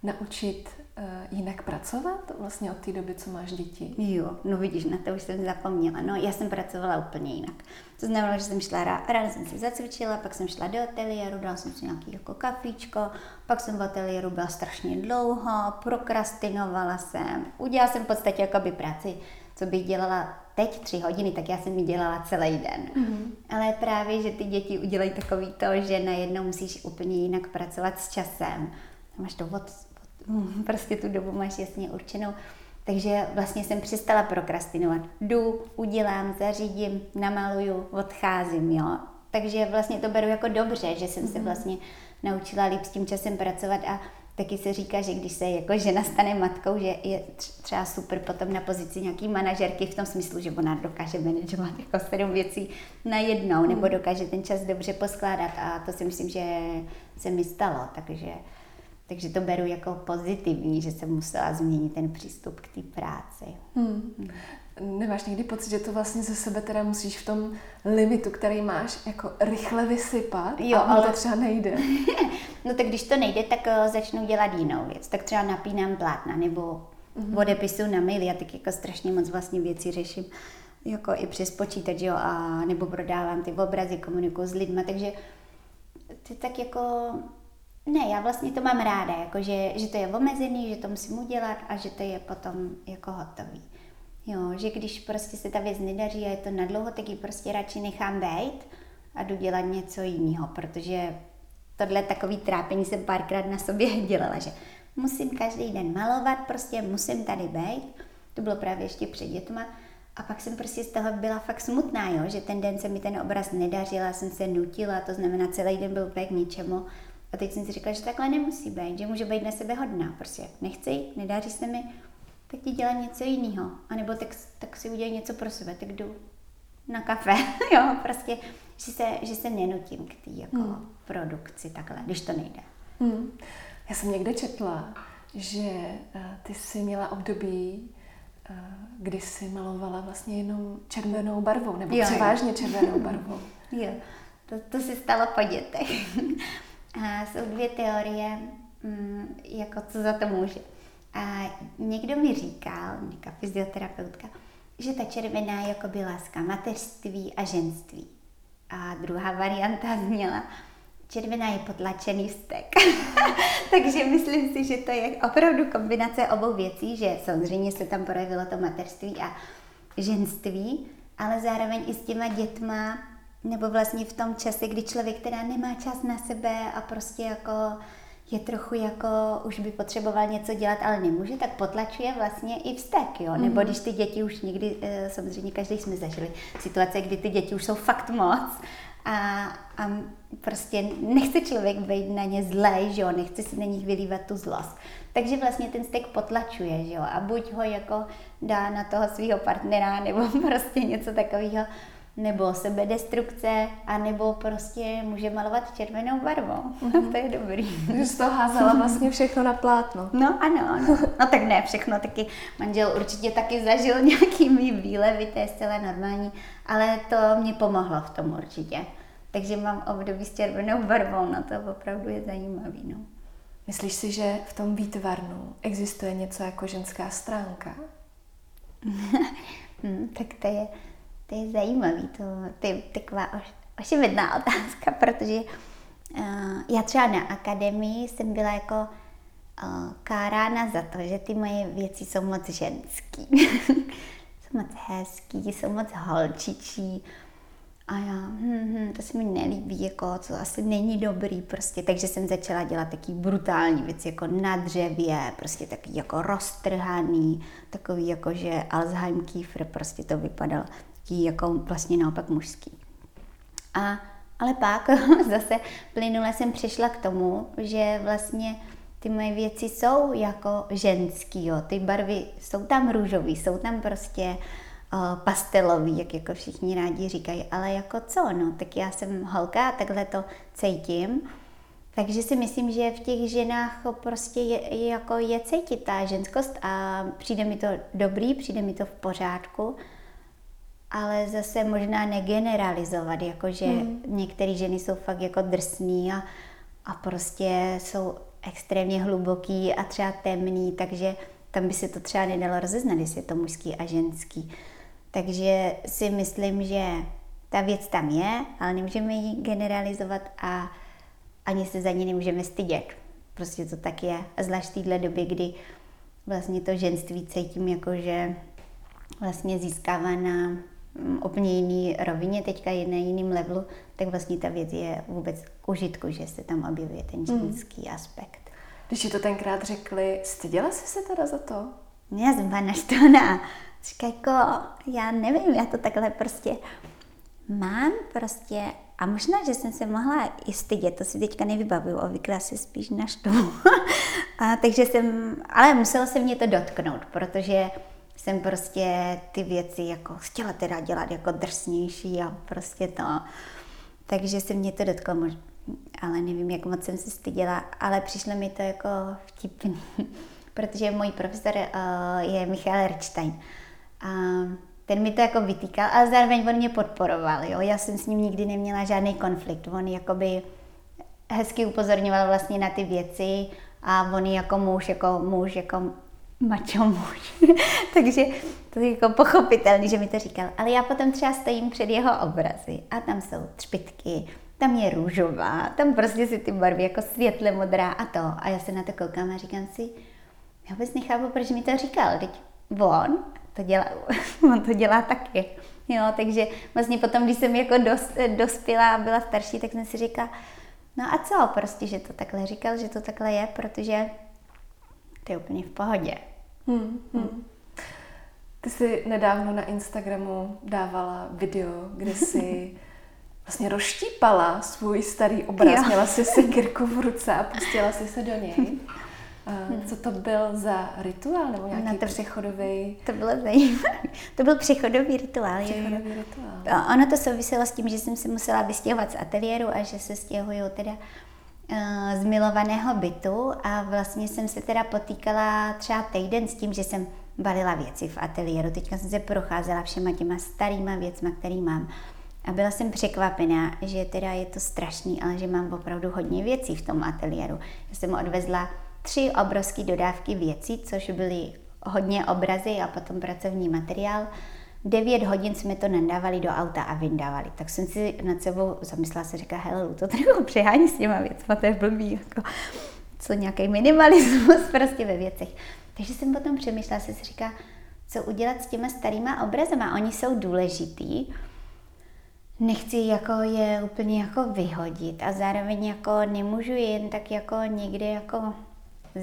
naučit jinak pracovat vlastně od té doby, co máš děti? Jo, no vidíš, na to už jsem zapomněla. No, já jsem pracovala úplně jinak. To znamenalo, že jsem šla, ráno jsem si zacvičila, pak jsem šla do ateliéru, dala jsem si nějaký jako kafíčko, pak jsem v ateliéru byla strašně dlouho, prokrastinovala jsem, udělala jsem v podstatě jakoby práci, co bych dělala teď tři hodiny, tak já jsem ji dělala celý den. Mm-hmm. Ale právě, že ty děti udělají takový to, že najednou musíš úplně jinak pracovat s časem. Máš to od, prostě tu dobu máš jasně určenou. Takže vlastně jsem přestala prokrastinovat. Jdu, udělám, zařídím, namaluju, odcházím, jo. Takže vlastně to beru jako dobře, že jsem se mhm. vlastně naučila líp s tím časem pracovat a taky se říká, že když se jako žena stane matkou, že je třeba super potom na pozici nějaký manažerky v tom smyslu, že ona dokáže manažovat jako sedm věcí na jednou, nebo mhm. dokáže ten čas dobře poskládat a to si myslím, že se mi stalo, takže takže to beru jako pozitivní, že jsem musela změnit ten přístup k té práci. Hmm. Hmm. Nemáš někdy pocit, že to vlastně ze sebe teda musíš v tom limitu, který máš, jako rychle vysypat jo, a ale to třeba nejde? no tak když to nejde, tak uh, začnu dělat jinou věc. Tak třeba napínám plátna nebo mm-hmm. odepisu na mail. Já tak jako strašně moc vlastně věci řeším jako i přes počítač, jo, a nebo prodávám ty obrazy, komunikuju s lidmi, takže ty tak jako ne, já vlastně to mám ráda, jako že, že to je omezený, že to musím udělat a že to je potom jako hotový. Jo, že když prostě se ta věc nedaří a je to nadlouho, tak ji prostě radši nechám být a jdu dělat něco jiného, protože tohle takový trápení jsem párkrát na sobě dělala, že musím každý den malovat, prostě musím tady být. To bylo právě ještě před dětma. A pak jsem prostě z toho byla fakt smutná, jo, že ten den se mi ten obraz nedařila, jsem se nutila, to znamená celý den byl úplně k ničemu. A teď jsem si říkala, že takhle nemusí být, že může být na sebe hodná. Prostě nechci, nedáří se mi, tak ti dělá něco jiného. A nebo tak, tak si udělej něco pro sebe, tak jdu na kafe. jo, prostě, že se, že se nenutím k té jako hmm. produkci takhle, když to nejde. Hmm. Já jsem někde četla, že uh, ty jsi měla období, uh, kdy jsi malovala vlastně jenom červenou barvou, nebo jo, převážně červenou barvou. jo, to, to se stalo po dětech. A jsou dvě teorie, mm, jako co za to může. A někdo mi říkal, nějaká fyzioterapeutka, že ta červená je jako by láska mateřství a ženství. A druhá varianta zněla, červená je potlačený vztek. Takže myslím si, že to je opravdu kombinace obou věcí, že samozřejmě se tam projevilo to mateřství a ženství, ale zároveň i s těma dětma nebo vlastně v tom čase, kdy člověk teda nemá čas na sebe a prostě jako je trochu jako, už by potřeboval něco dělat, ale nemůže, tak potlačuje vlastně i vztek, jo. Mm-hmm. Nebo když ty děti už někdy, eh, samozřejmě každý jsme zažili situace, kdy ty děti už jsou fakt moc a, a prostě nechce člověk být na ně zlej, že jo, nechce si na nich vylívat tu zlost. Takže vlastně ten vztek potlačuje, že jo, a buď ho jako dá na toho svého partnera, nebo prostě něco takového, nebo sebedestrukce, anebo prostě může malovat červenou barvou. No, to je dobrý. Že jsi to házela vlastně všechno na plátno. No ano, ano. No tak ne všechno, taky manžel určitě taky zažil nějaký mý výlevy, to je zcela normální, ale to mě pomohlo v tom určitě. Takže mám období s červenou barvou, no to opravdu je zajímavý. No. Myslíš si, že v tom výtvarnu existuje něco jako ženská stránka? hmm, tak to je, to je zajímavý, to, to je taková oš, ošividná otázka, protože uh, já třeba na akademii jsem byla jako uh, kárána za to, že ty moje věci jsou moc ženský. jsou moc hezký, jsou moc holčičí. A já, hm, hm, to se mi nelíbí, jako, co asi není dobrý prostě, takže jsem začala dělat taky brutální věci, jako na dřevě, prostě taky jako roztrhaný, takový jako, že Alzheimer Kiefer, prostě to vypadalo taký jako vlastně naopak mužský. A, ale pak zase plynule jsem přišla k tomu, že vlastně ty moje věci jsou jako ženský, jo. ty barvy jsou tam růžový, jsou tam prostě pastelový, jak jako všichni rádi říkají, ale jako co, no, tak já jsem holka a takhle to cítím. Takže si myslím, že v těch ženách prostě je, jako je cítit ta ženskost a přijde mi to dobrý, přijde mi to v pořádku, ale zase možná negeneralizovat, jakože hmm. některé ženy jsou fakt jako drsný a, a prostě jsou extrémně hluboký a třeba temný, takže tam by se to třeba nedalo rozeznat, jestli je to mužský a ženský. Takže si myslím, že ta věc tam je, ale nemůžeme ji generalizovat a ani se za ní nemůžeme stydět. Prostě to tak je. A zvlášť v téhle době, kdy vlastně to ženství cítím jako, že vlastně získává na mm, úplně jiný rovině, teďka je na jiným levelu, tak vlastně ta věc je vůbec k užitku, že se tam objevuje ten hmm. ženský mm. aspekt. Když ti to tenkrát řekli, styděla jsi se teda za to? Já jsem byla naštvaná. Říká jako, já nevím, já to takhle prostě mám prostě a možná, že jsem se mohla i stydět, to si teďka nevybavuju, obvykle se spíš naštvu. a, takže jsem, ale musela se mě to dotknout, protože jsem prostě ty věci jako chtěla teda dělat jako drsnější a prostě to. Takže se mě to dotklo, ale nevím, jak moc jsem se styděla, ale přišlo mi to jako vtipný, protože můj profesor uh, je Michal Rčtajn. A ten mi to jako vytýkal, ale zároveň on mě podporoval, jo. Já jsem s ním nikdy neměla žádný konflikt. On jakoby hezky upozorňoval vlastně na ty věci a on jako muž, jako muž, jako mačo muž. Takže to je jako pochopitelný, že mi to říkal. Ale já potom třeba stojím před jeho obrazy a tam jsou třpitky, tam je růžová, tam prostě si ty barvy jako světle modrá a to. A já se na to koukám a říkám si, já vůbec nechápu, proč mi to říkal. Teď on to dělá, on to dělá taky. Jo, takže vlastně potom, když jsem jako dos, dospěla a byla starší, tak jsem si říkala, no a co, prostě, že to takhle říkal, že to takhle je, protože to je úplně v pohodě. Hmm, hmm. Ty jsi nedávno na Instagramu dávala video, kde jsi vlastně rozštípala svůj starý obraz, jo. měla si sekirku v ruce a pustila si se do něj. Hmm. Co to byl za rituál nebo nějaký no to, přechodový? To bylo zajímavé. To byl přechodový rituál. Přechodový rituál. Ono to souviselo s tím, že jsem se musela vystěhovat z ateliéru a že se stěhuju teda z milovaného bytu a vlastně jsem se teda potýkala třeba týden s tím, že jsem balila věci v ateliéru. Teďka jsem se procházela všema těma starýma věcma, který mám. A byla jsem překvapená, že teda je to strašný, ale že mám opravdu hodně věcí v tom ateliéru. Já jsem odvezla tři obrovské dodávky věcí, což byly hodně obrazy a potom pracovní materiál. Devět hodin jsme to nadávali do auta a vyndávali. Tak jsem si nad sebou zamyslela, se říká, hele, to trochu přehání s těma věcma, to je blbý, jako, co nějaký minimalismus prostě ve věcech. Takže jsem potom přemýšlela, se si říká, co udělat s těma starýma obrazama. Oni jsou důležitý, nechci jako je úplně jako vyhodit a zároveň jako nemůžu jen tak jako někde jako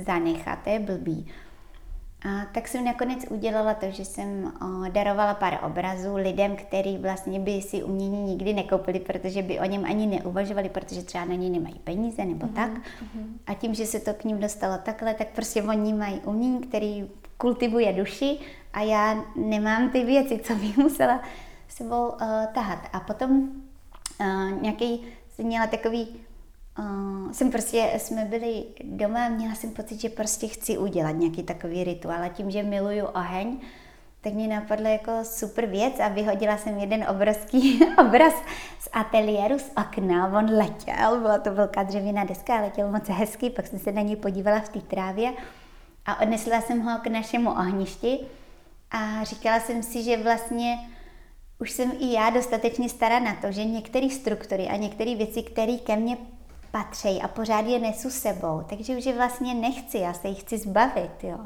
zanechat, to je blbý. A tak jsem nakonec udělala to, že jsem o, darovala pár obrazů lidem, který vlastně by si umění nikdy nekoupili, protože by o něm ani neuvažovali, protože třeba na něj nemají peníze nebo mm-hmm. tak. Mm-hmm. A tím, že se to k ním dostalo takhle, tak prostě oni mají umění, který kultivuje duši a já nemám ty věci, co bych musela sebou uh, tahat. A potom uh, nějaký, jsem měla takový, uh, jsem prostě, jsme byli doma a měla jsem pocit, že prostě chci udělat nějaký takový rituál. A tím, že miluju oheň, tak mě napadla jako super věc a vyhodila jsem jeden obrovský obraz z ateliéru z okna. On letěl, byla to velká dřevěná deska, letěl moc hezky, pak jsem se na něj podívala v té trávě a odnesla jsem ho k našemu ohništi a říkala jsem si, že vlastně už jsem i já dostatečně stará na to, že některé struktury a některé věci, které ke mně patří a pořád je nesu sebou, takže už je vlastně nechci, já se jich chci zbavit, jo.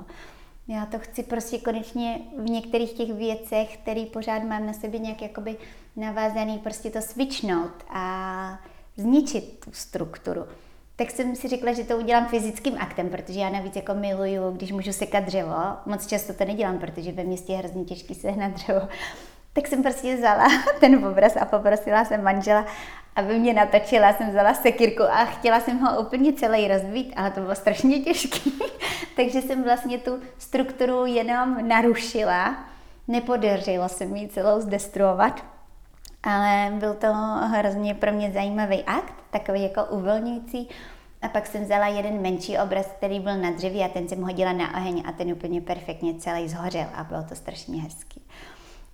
Já to chci prostě konečně v některých těch věcech, které pořád mám na sobě nějak jakoby navázaný, prostě to svičnout a zničit tu strukturu. Tak jsem si řekla, že to udělám fyzickým aktem, protože já navíc jako miluju, když můžu sekat dřevo. Moc často to nedělám, protože ve městě je hrozně těžký sehnat dřevo. Tak jsem prostě vzala ten obraz a poprosila jsem manžela, aby mě natočila. Jsem vzala sekírku a chtěla jsem ho úplně celý rozbít, ale to bylo strašně těžké. Takže jsem vlastně tu strukturu jenom narušila. Nepodařilo se mi celou zdestruovat, ale byl to hrozně pro mě zajímavý akt, takový jako uvolňující. A pak jsem vzala jeden menší obraz, který byl na dřevě a ten jsem hodila na oheň a ten úplně perfektně celý zhořel a bylo to strašně hezký.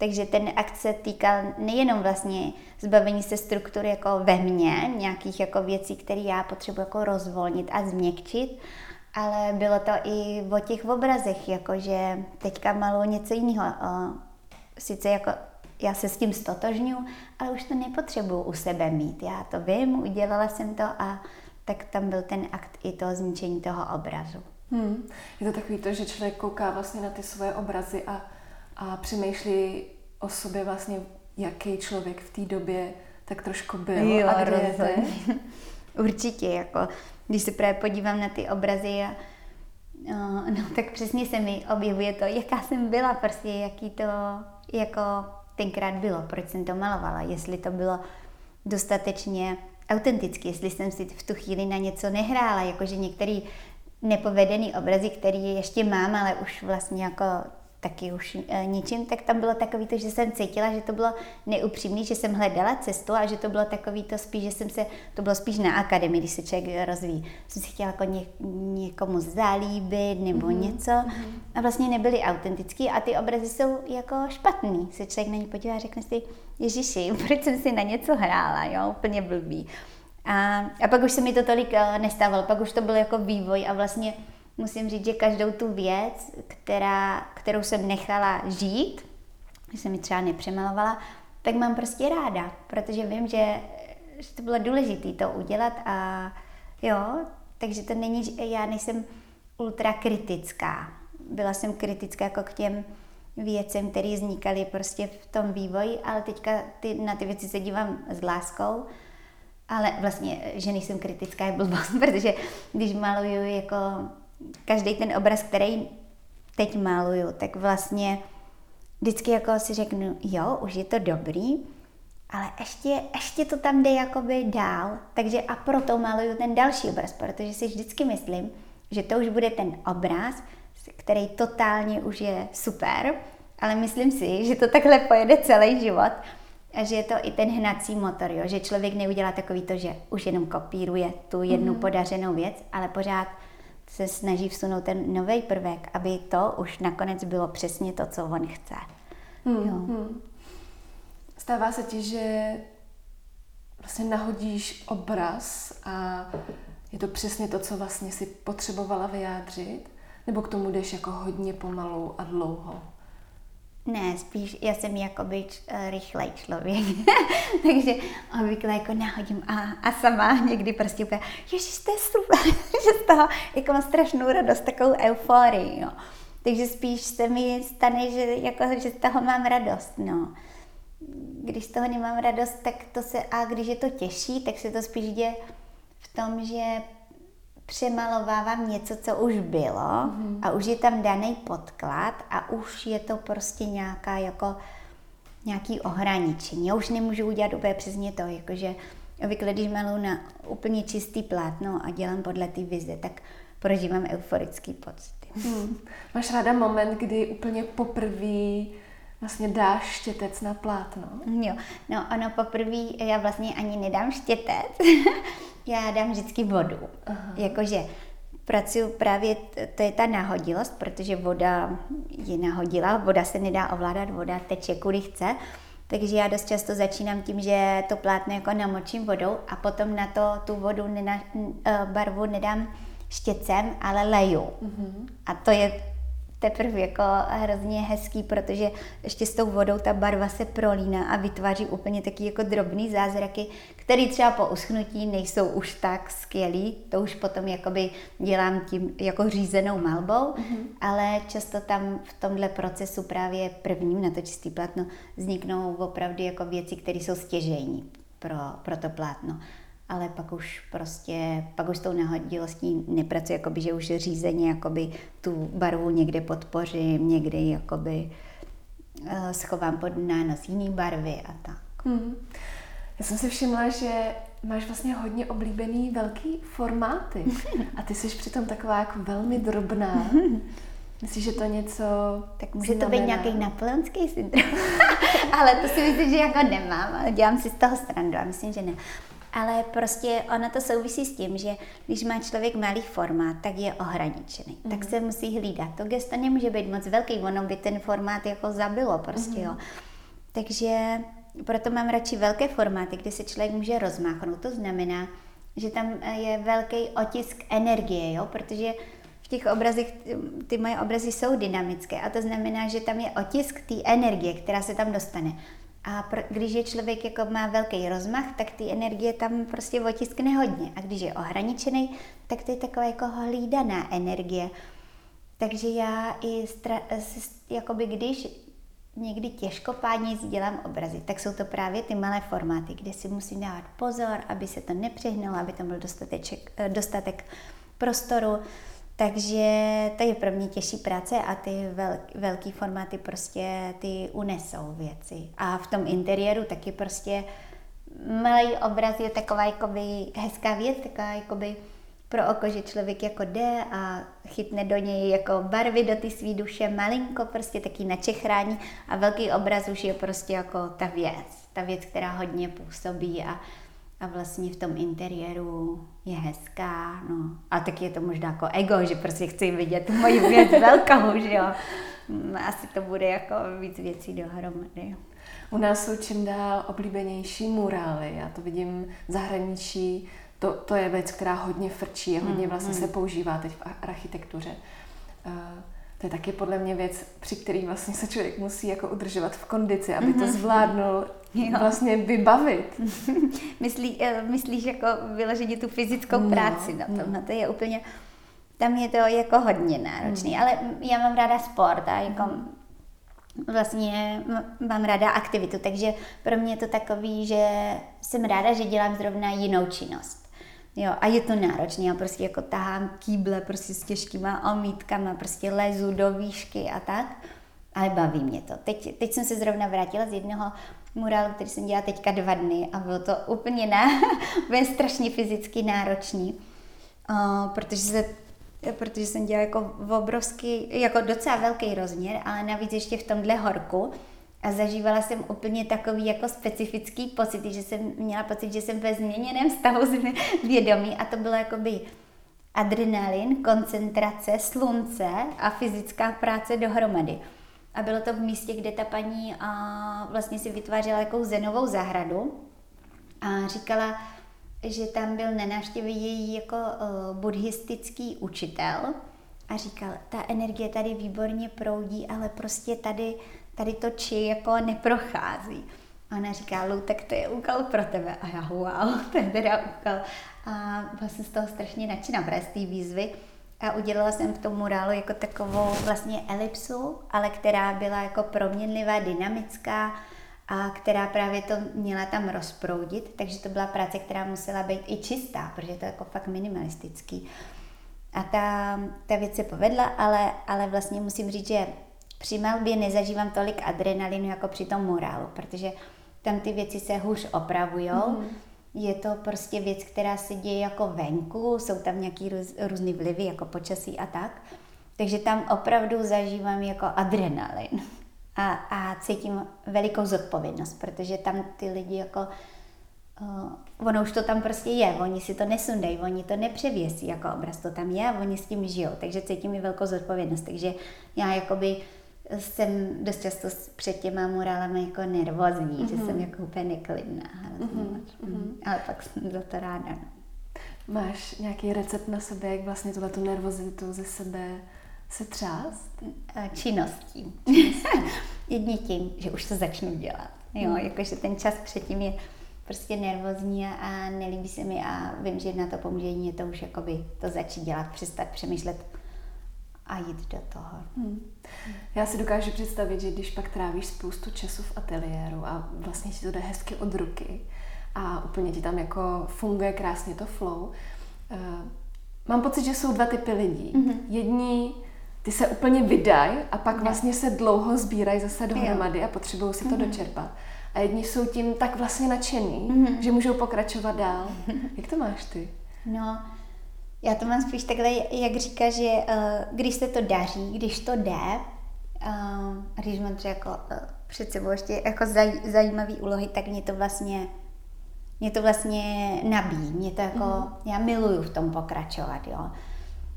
Takže ten akt se týkal nejenom vlastně zbavení se struktury jako ve mně, nějakých jako věcí, které já potřebuji jako rozvolnit a změkčit, ale bylo to i o těch obrazech, jakože teďka malu něco jiného. Sice jako já se s tím stotožňu, ale už to nepotřebuju u sebe mít. Já to vím, udělala jsem to a tak tam byl ten akt i toho zničení toho obrazu. Hmm. Je to takový to, že člověk kouká vlastně na ty svoje obrazy a, a přemýšlí o sobě vlastně, jaký člověk v té době tak trošku byl jo, a kde je. Určitě, jako když se právě podívám na ty obrazy a no, no, tak přesně se mi objevuje to, jaká jsem byla, prostě jaký to jako tenkrát bylo, proč jsem to malovala, jestli to bylo dostatečně autenticky, jestli jsem si v tu chvíli na něco nehrála, jakože některý nepovedený obrazy, který ještě mám, ale už vlastně jako taky už e, ničím, tak tam bylo takový to, že jsem cítila, že to bylo neupřímný, že jsem hledala cestu a že to bylo takový to spíš, že jsem se, to bylo spíš na akademii, když se člověk rozvíjí. Jsem si chtěla jako ně, někomu zalíbit nebo mm-hmm. něco a vlastně nebyly autentický a ty obrazy jsou jako špatný. Se člověk na ně podívá a řekne si, Ježiši, proč jsem si na něco hrála, jo, úplně blbý. A, a pak už se mi to tolik uh, nestávalo, pak už to byl jako vývoj a vlastně musím říct, že každou tu věc, která, kterou jsem nechala žít, že jsem ji třeba nepřemalovala, tak mám prostě ráda, protože vím, že, že to bylo důležité to udělat a jo, takže to není, že já nejsem ultra kritická. Byla jsem kritická jako k těm věcem, které vznikaly prostě v tom vývoji, ale teďka ty, na ty věci se dívám s láskou, ale vlastně, že nejsem kritická je blbost, protože když maluju jako každý ten obraz, který teď maluju, tak vlastně vždycky jako si řeknu, jo, už je to dobrý, ale ještě, ještě to tam jde jakoby dál, takže a proto maluju ten další obraz, protože si vždycky myslím, že to už bude ten obraz, který totálně už je super, ale myslím si, že to takhle pojede celý život a že je to i ten hnací motor, jo? že člověk neudělá takový to, že už jenom kopíruje tu jednu mm-hmm. podařenou věc, ale pořád se snaží vsunout ten nový prvek, aby to už nakonec bylo přesně to, co on chce. Hmm, jo. Hmm. Stává se ti, že vlastně nahodíš obraz a je to přesně to, co vlastně si potřebovala vyjádřit? Nebo k tomu jdeš jako hodně pomalu a dlouho? Ne, spíš já jsem jakoby uh, rychlej člověk, takže obvykle jako nahodím a, a sama někdy prostě úplně, ježiš, to je super, že z toho jako mám strašnou radost, takovou euforii, jo. Takže spíš se mi stane, že, jako, že z toho mám radost, no. Když z toho nemám radost, tak to se, a když je to těžší, tak se to spíš děje v tom, že přemalovávám něco, co už bylo mm-hmm. a už je tam daný podklad a už je to prostě nějaká jako nějaký ohraničení. Já už nemůžu udělat úplně přesně to, jakože obvykle, když maluji na úplně čistý plátno a dělám podle té vize, tak prožívám euforický pocit. Hmm. Máš ráda moment, kdy úplně poprvé vlastně dáš štětec na plátno. Jo, no ono poprvé, já vlastně ani nedám štětec, já dám vždycky vodu. Aha. Jakože pracuji právě, to je ta náhodilost, protože voda je nahodila, voda se nedá ovládat, voda teče kudy chce, takže já dost často začínám tím, že to plátno jako namočím vodou a potom na to tu vodu, nena, eh, barvu nedám štěcem, ale leju. Mm-hmm. A to je teprve jako hrozně hezký, protože ještě s tou vodou ta barva se prolíná a vytváří úplně taky jako drobný zázraky, který třeba po uschnutí nejsou už tak skvělý, to už potom jakoby dělám tím jako řízenou malbou, mm-hmm. ale často tam v tomhle procesu právě prvním na to čistý plátno vzniknou opravdu jako věci, které jsou stěžejní pro, pro to plátno ale pak už prostě, pak už s tou nahodilostí nepracuji, jakoby, že už řízeně jakoby tu barvu někde podpořím, někdy jakoby uh, schovám pod nános jiný barvy a tak. Hmm. Já jsem si všimla, že máš vlastně hodně oblíbený velký formáty a ty jsi přitom taková jako velmi drobná. Myslíš, že to něco Tak může znamená? to být nějaký napoleonský syndrom. ale to si myslím, že jako nemám. Dělám si z toho strandu a myslím, že ne. Ale prostě ono to souvisí s tím, že když má člověk malý formát, tak je ohraničený. Mm-hmm. Tak mhm. se musí hlídat. To gesto nemůže být moc velký, ono by ten formát jako zabilo prostě, mm-hmm. jo. Takže proto mám radši velké formáty, kde se člověk může rozmáchnout. To znamená, že tam je velký otisk energie, jo, protože v těch obrazech, ty moje obrazy jsou dynamické a to znamená, že tam je otisk té energie, která se tam dostane. A pr- když je člověk jako má velký rozmach, tak ty energie tam prostě otiskne hodně. A když je ohraničený, tak to je taková jako hlídaná energie. Takže já i stra- jakoby když někdy těžkopádně dělám obrazy, tak jsou to právě ty malé formáty, kde si musím dávat pozor, aby se to nepřehnalo, aby tam byl dostatek, dostatek prostoru, takže to je pro mě těžší práce a ty velk, velký formáty prostě ty unesou věci. A v tom interiéru taky prostě malý obraz je taková jakoby hezká věc, taková jakoby pro oko, že člověk jako jde a chytne do něj jako barvy do ty svý duše, malinko prostě taky načechrání a velký obraz už je prostě jako ta věc, ta věc, která hodně působí a a vlastně v tom interiéru je hezká, no. A tak je to možná jako ego, že prostě chci vidět tu moji věc velkou, že jo. Mm, asi to bude jako víc věcí dohromady. U nás jsou čím dál oblíbenější murály. Já to vidím v zahraničí. To, to je věc, která hodně frčí a hodně mm, vlastně mm. se používá teď v architektuře. To je taky podle mě věc, při který vlastně se člověk musí jako udržovat v kondici, aby mm-hmm. to mhm. zvládnul jo. vlastně vybavit. Myslí, eh, myslíš jako vyloženě tu fyzickou no, práci na tom, no. no to je úplně, tam je to jako hodně náročný, mm. ale já mám ráda sport a jako mm. vlastně mám ráda aktivitu, takže pro mě je to takový, že jsem ráda, že dělám zrovna jinou činnost. Jo, a je to náročné, já prostě jako tahám kýble prostě s těžkýma omítkama, prostě lezu do výšky a tak, ale baví mě to. Teď, teď jsem se zrovna vrátila z jednoho murálu, který jsem dělala teďka dva dny a bylo to úplně, na, úplně strašně fyzicky náročný, uh, protože se protože jsem dělala jako obrovský, jako docela velký rozměr, ale navíc ještě v tomhle horku, a zažívala jsem úplně takový jako specifický pocit, že jsem měla pocit, že jsem ve změněném stavu vědomí a to bylo jakoby adrenalin, koncentrace, slunce a fyzická práce dohromady. A bylo to v místě, kde ta paní a, vlastně si vytvářela jako zenovou zahradu a říkala, že tam byl na návštěvě její jako uh, buddhistický učitel a říkal, ta energie tady výborně proudí, ale prostě tady tady to či jako neprochází. A ona říká, Lu, tak to je úkol pro tebe. A já, wow, to je teda úkol. A byla jsem z toho strašně nadšená, právě z té výzvy. A udělala jsem v tom murálu jako takovou vlastně elipsu, ale která byla jako proměnlivá, dynamická a která právě to měla tam rozproudit, takže to byla práce, která musela být i čistá, protože to je jako fakt minimalistický. A ta, ta věc se povedla, ale, ale vlastně musím říct, že při malbě nezažívám tolik adrenalinu jako při tom murálu, protože tam ty věci se hůř opravují. Mm. Je to prostě věc, která se děje jako venku, jsou tam nějaký růz, různý vlivy, jako počasí a tak. Takže tam opravdu zažívám jako adrenalin. a, a cítím velikou zodpovědnost, protože tam ty lidi jako Uh, ono už to tam prostě je, oni si to nesundají, oni to nepřevěsí jako obraz, to tam je a oni s tím žijou, takže cítím i velkou zodpovědnost, takže já jakoby jsem dost často před těma murálami jako nervózní, mm-hmm. že jsem mhm. jako úplně neklidná. Mm-hmm. Mm-hmm. Ale pak jsem za to ráda. No. Máš nějaký recept na sebe, jak vlastně tuhle tu nervozitu ze sebe se třást? Činností. Jedně tím, že už to začnu dělat. Jo, mm. jakože ten čas předtím je prostě nervózní a nelíbí se mi a vím, že na to pomůže mě to už jakoby to začít dělat, přestat přemýšlet a jít do toho. Hmm. Já si dokážu představit, že když pak trávíš spoustu času v ateliéru a vlastně ti to jde hezky od ruky a úplně ti tam jako funguje krásně to flow, uh, mám pocit, že jsou dva typy lidí. Mm-hmm. Jedni ty se úplně vydají a pak no. vlastně se dlouho sbírají zase dohromady a potřebují si to mm-hmm. dočerpat. A jedni jsou tím tak vlastně nadšený, mm-hmm. že můžou pokračovat dál. Jak to máš ty? No, já to mám spíš takhle, jak říká, že uh, když se to daří, když to jde, uh, když mám třeba jako, uh, před sebou ještě jako zaj, zajímavý úlohy, tak mě to vlastně mě to vlastně nabíjí, mě to jako, mm. já miluju v tom pokračovat, jo.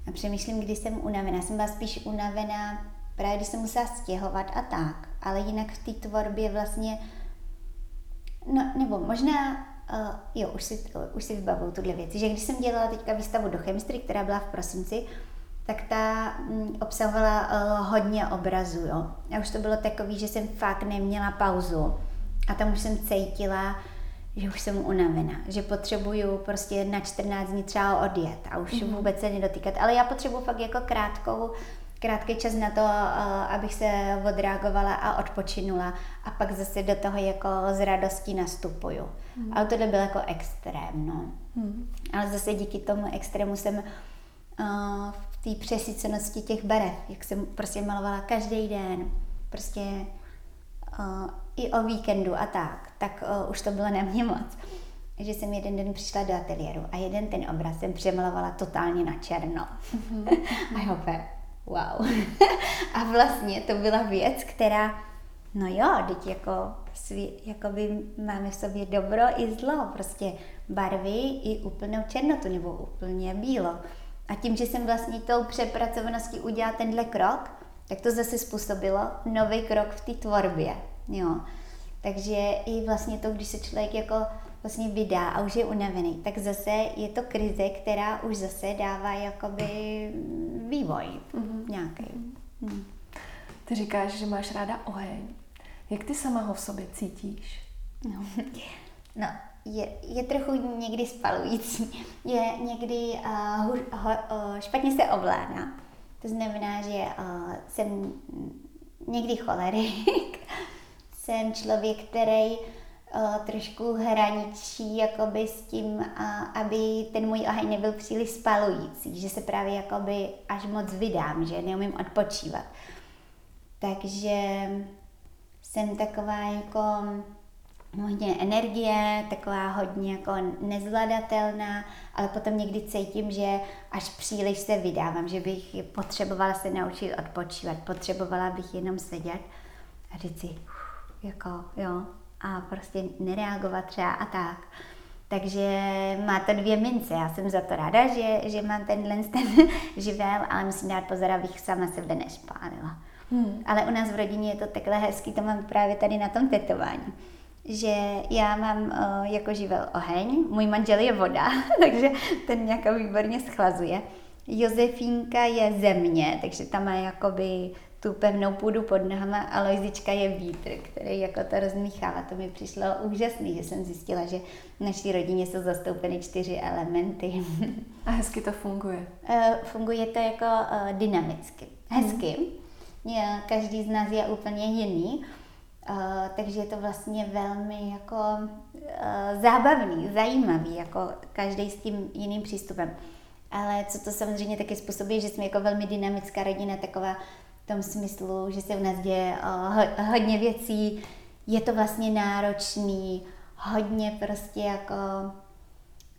A přemýšlím, když jsem unavená, jsem byla spíš unavená právě když jsem musela stěhovat a tak, ale jinak v té tvorbě vlastně, no nebo možná Uh, jo, už si, už si vybavuju tuhle věc, že když jsem dělala teďka výstavu do chemistry, která byla v prosinci, tak ta um, obsahovala uh, hodně obrazů, jo. A už to bylo takový, že jsem fakt neměla pauzu. A tam už jsem cítila, že už jsem unavená, že potřebuju prostě na 14 dní třeba odjet a už mm-hmm. vůbec se nedotýkat. Ale já potřebuju fakt jako krátkou krátký čas na to, eh, abych se odreagovala a odpočinula a pak zase do toho jako s radostí nastupuju. Hmm. Ale tohle bylo jako extrém, no. Hmm. Ale zase díky tomu extrému jsem uh, v té přesycenosti těch barev, jak jsem prostě malovala každý den, prostě uh, i o víkendu a tak, tak uh, už to bylo na mě moc. Že jsem jeden den přišla do ateliéru a jeden ten obraz jsem přemalovala totálně na černo. Mm-hmm. a jo, wow. a vlastně to byla věc, která, no jo, teď jako, jako by máme v sobě dobro i zlo, prostě barvy i úplnou černotu nebo úplně bílo. A tím, že jsem vlastně tou přepracovaností udělala tenhle krok, tak to zase způsobilo nový krok v té tvorbě. Jo. Takže i vlastně to, když se člověk jako vlastně vydá a už je unavený, tak zase je to krize, která už zase dává jakoby vývoj mm-hmm. nějaký. Mm. Ty říkáš, že máš ráda oheň. Jak ty sama ho v sobě cítíš? No, no je, je trochu někdy spalující. Je někdy uh, hu, ho, uh, špatně se ovládá. To znamená, že uh, jsem někdy cholerik, jsem člověk, který uh, trošku hraničí jakoby s tím, aby ten můj oheň nebyl příliš spalující, že se právě jakoby až moc vydám, že neumím odpočívat. Takže jsem taková jako hodně energie, taková hodně jako nezvladatelná, ale potom někdy cítím, že až příliš se vydávám, že bych potřebovala se naučit odpočívat, potřebovala bych jenom sedět a říct si, jako jo, a prostě nereagovat třeba a tak. Takže má to dvě mince. Já jsem za to ráda, že, že mám tenhle ten živel, ale musím dát pozor, abych sama sebe nešpálila. Hmm. Ale u nás v rodině je to takhle hezký, to mám právě tady na tom tetování. Že já mám uh, jako živel oheň, můj manžel je voda, takže ten nějak výborně schlazuje. Josefínka je země, takže tam má jakoby tu pevnou půdu pod nohama a Lojzička je vítr, který jako to rozmíchává. To mi přišlo úžasný, že jsem zjistila, že v naší rodině jsou zastoupeny čtyři elementy. A hezky to funguje? Uh, funguje to jako uh, dynamicky. Hezky. Hmm. Každý z nás je úplně jiný. Uh, takže je to vlastně velmi jako uh, zábavný, zajímavý, jako každý s tím jiným přístupem. Ale co to samozřejmě taky způsobí, že jsme jako velmi dynamická rodina, taková v tom smyslu, že se u nás děje uh, hodně věcí, je to vlastně náročný, hodně prostě jako... Uh,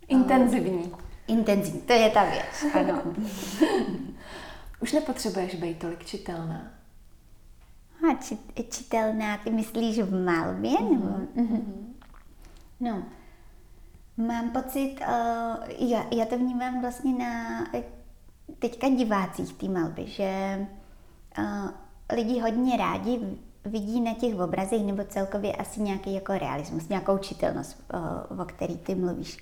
intenzivní. Intenzivní, to je ta věc, ano. Už nepotřebuješ být tolik čitelná. A či, čitelná, ty myslíš v malbě? Mm-hmm. Mm-hmm. No, mám pocit, uh, já, já to vnímám vlastně na teďka divácích té malby, že lidi hodně rádi vidí na těch obrazech nebo celkově asi nějaký jako realismus, nějakou čitelnost, uh, o který ty mluvíš.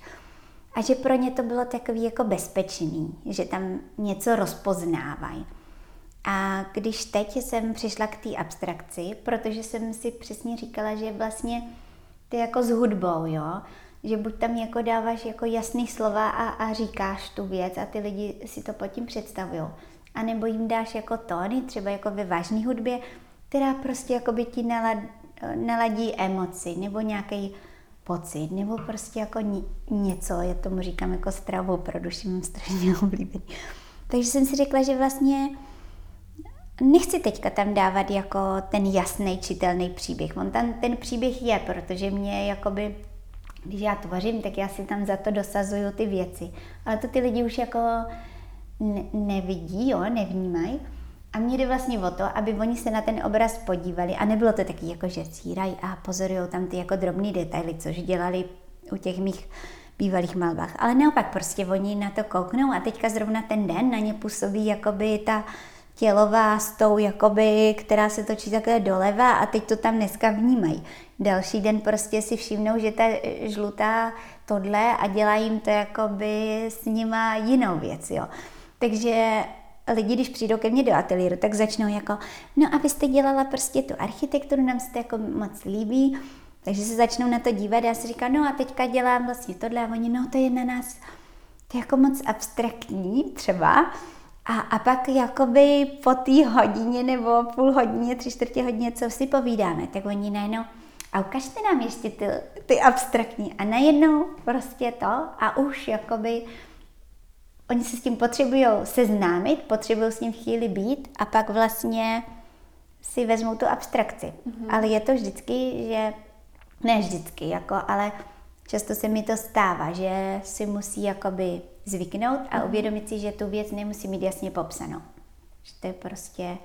A že pro ně to bylo takový jako bezpečný, že tam něco rozpoznávají. A když teď jsem přišla k té abstrakci, protože jsem si přesně říkala, že vlastně ty jako s hudbou, jo, že buď tam jako dáváš jako jasný slova a, a říkáš tu věc a ty lidi si to pod tím představují. A nebo jim dáš jako tóny, třeba jako ve vážné hudbě, která prostě jako by ti nalad, naladí emoci nebo nějaký pocit, nebo prostě jako něco, já tomu říkám jako stravu pro duši, mám strašně oblíbený. Takže jsem si řekla, že vlastně nechci teďka tam dávat jako ten jasný, čitelný příběh. On tam ten příběh je, protože mě jakoby, když já tvořím, tak já si tam za to dosazuju ty věci. Ale to ty lidi už jako ne- nevidí, jo, nevnímají. A mě jde vlastně o to, aby oni se na ten obraz podívali a nebylo to taky jako, že círají a pozorují tam ty jako drobné detaily, což dělali u těch mých bývalých malbách. Ale naopak prostě oni na to kouknou a teďka zrovna ten den na ně působí jakoby ta tělová s tou, jakoby, která se točí takhle doleva a teď to tam dneska vnímají. Další den prostě si všimnou, že ta žlutá tohle a dělá jim to jakoby s nima jinou věc, jo. Takže lidi, když přijdou ke mně do ateliéru, tak začnou jako, no a vy jste dělala prostě tu architekturu, nám se to jako moc líbí, takže se začnou na to dívat a já si říkám, no a teďka dělám vlastně tohle a oni, no to je na nás to je jako moc abstraktní třeba. A, a pak jakoby po té hodině nebo půl hodině, tři čtvrtě hodině, co si povídáme, tak oni najednou, a ukažte nám ještě ty, ty abstraktní. A najednou prostě to a už jakoby oni se s tím potřebují seznámit, potřebují s ním chvíli být a pak vlastně si vezmou tu abstrakci. Mm-hmm. Ale je to vždycky, že, ne vždycky, jako, ale často se mi to stává, že si musí jakoby zvyknout a mm-hmm. uvědomit si, že tu věc nemusí mít jasně popsanou. Že to je prostě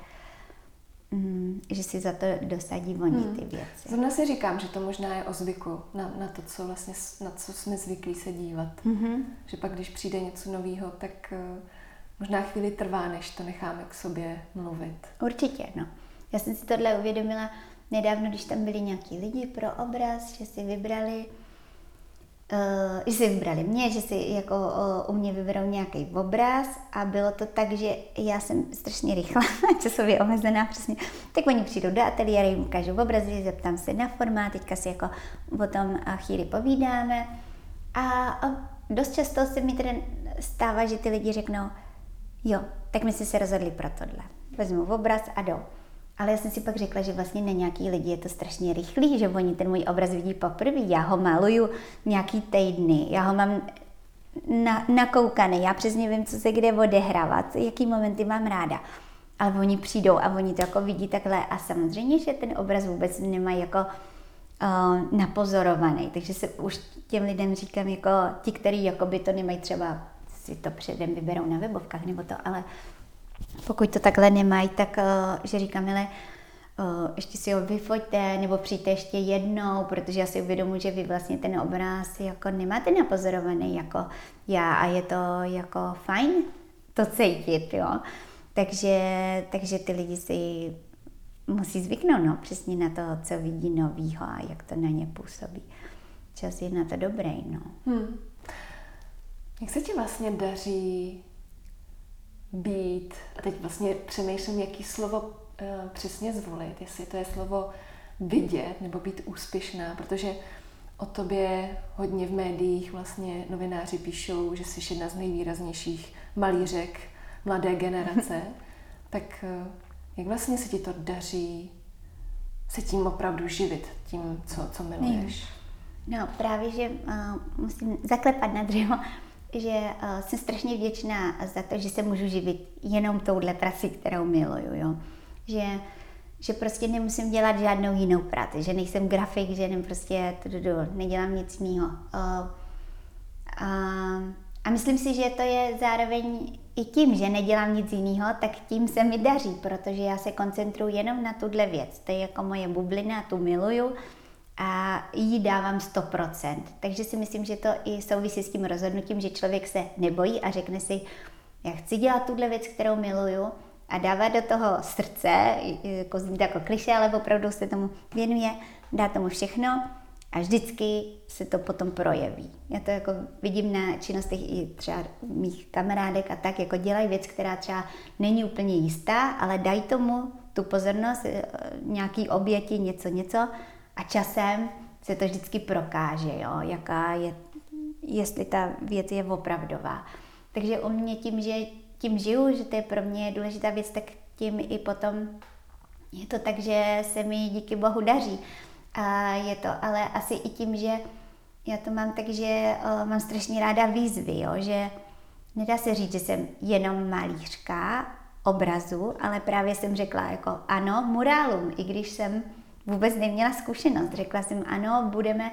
Mm, že si za to dosadí oni hmm. ty věci. Zrovna si říkám, že to možná je o zvyku na, na to, co vlastně, na co jsme zvyklí se dívat. Mm-hmm. Že pak, když přijde něco nového, tak uh, možná chvíli trvá, než to necháme k sobě mluvit. Určitě, no. Já jsem si tohle uvědomila nedávno, když tam byli nějaký lidi pro obraz, že si vybrali že si vybrali mě, že si jako uh, u mě vyberou nějaký obraz a bylo to tak, že já jsem strašně rychlá, časově omezená přesně, tak oni přijdou do ateliéru, jim ukážu obrazy, zeptám se na formát, teďka si jako o tom chvíli povídáme a, dost často se mi tedy stává, že ty lidi řeknou, jo, tak my jsme se rozhodli pro tohle. Vezmu obraz a jdou. Ale já jsem si pak řekla, že vlastně na nějaký lidi je to strašně rychlý, že oni ten můj obraz vidí poprvé. Já ho maluju nějaký týdny, já ho mám na, nakoukaný, já přesně vím, co se kde odehrávat, jaký momenty mám ráda. Ale oni přijdou a oni to jako vidí takhle a samozřejmě, že ten obraz vůbec nemají jako uh, napozorovaný, takže se už těm lidem říkám jako ti, kteří jako by to nemají třeba si to předem vyberou na webovkách nebo to, ale pokud to takhle nemají, tak uh, že říkám, ale uh, ještě si ho vyfoťte, nebo přijďte ještě jednou, protože já si uvědomuji, že vy vlastně ten obraz jako nemáte napozorovaný jako já a je to jako fajn to cítit, jo. Takže, takže ty lidi si musí zvyknout no, přesně na to, co vidí novýho a jak to na ně působí. Čas je na to dobrý, no. Hmm. Jak se ti vlastně daří být, a teď vlastně přemýšlím, jaký slovo uh, přesně zvolit, jestli to je slovo vidět nebo být úspěšná, protože o tobě hodně v médiích vlastně novináři píšou, že jsi jedna z nejvýraznějších malířek mladé generace. tak uh, jak vlastně se ti to daří se tím opravdu živit, tím, co, co miluješ? No, právě, že uh, musím zaklepat na dřevo, že uh, jsem strašně vděčná za to, že se můžu živit jenom touhle prací, kterou miluju, jo. Že, že prostě nemusím dělat žádnou jinou práci, že nejsem grafik, že nem prostě tudu, nedělám nic jiného. Uh, a, a myslím si, že to je zároveň i tím, že nedělám nic jiného, tak tím se mi daří, protože já se koncentruji jenom na tuhle věc. To je jako moje bublina, tu miluju a jí dávám 100%. Takže si myslím, že to i souvisí s tím rozhodnutím, že člověk se nebojí a řekne si, já chci dělat tuhle věc, kterou miluju a dává do toho srdce, jako zní jako kliše, ale opravdu se tomu věnuje, dá tomu všechno a vždycky se to potom projeví. Já to jako vidím na činnostech i třeba mých kamarádek a tak, jako dělají věc, která třeba není úplně jistá, ale dají tomu tu pozornost, eh, nějaký oběti, něco, něco a časem se to vždycky prokáže, jo, jaká je, jestli ta věc je opravdová. Takže u mě tím, že tím žiju, že to je pro mě důležitá věc, tak tím i potom je to tak, že se mi díky Bohu daří. A je to ale asi i tím, že já to mám tak, že uh, mám strašně ráda výzvy, jo? že nedá se říct, že jsem jenom malířka obrazu, ale právě jsem řekla jako ano, murálům, i když jsem vůbec neměla zkušenost. Řekla jsem ano, budeme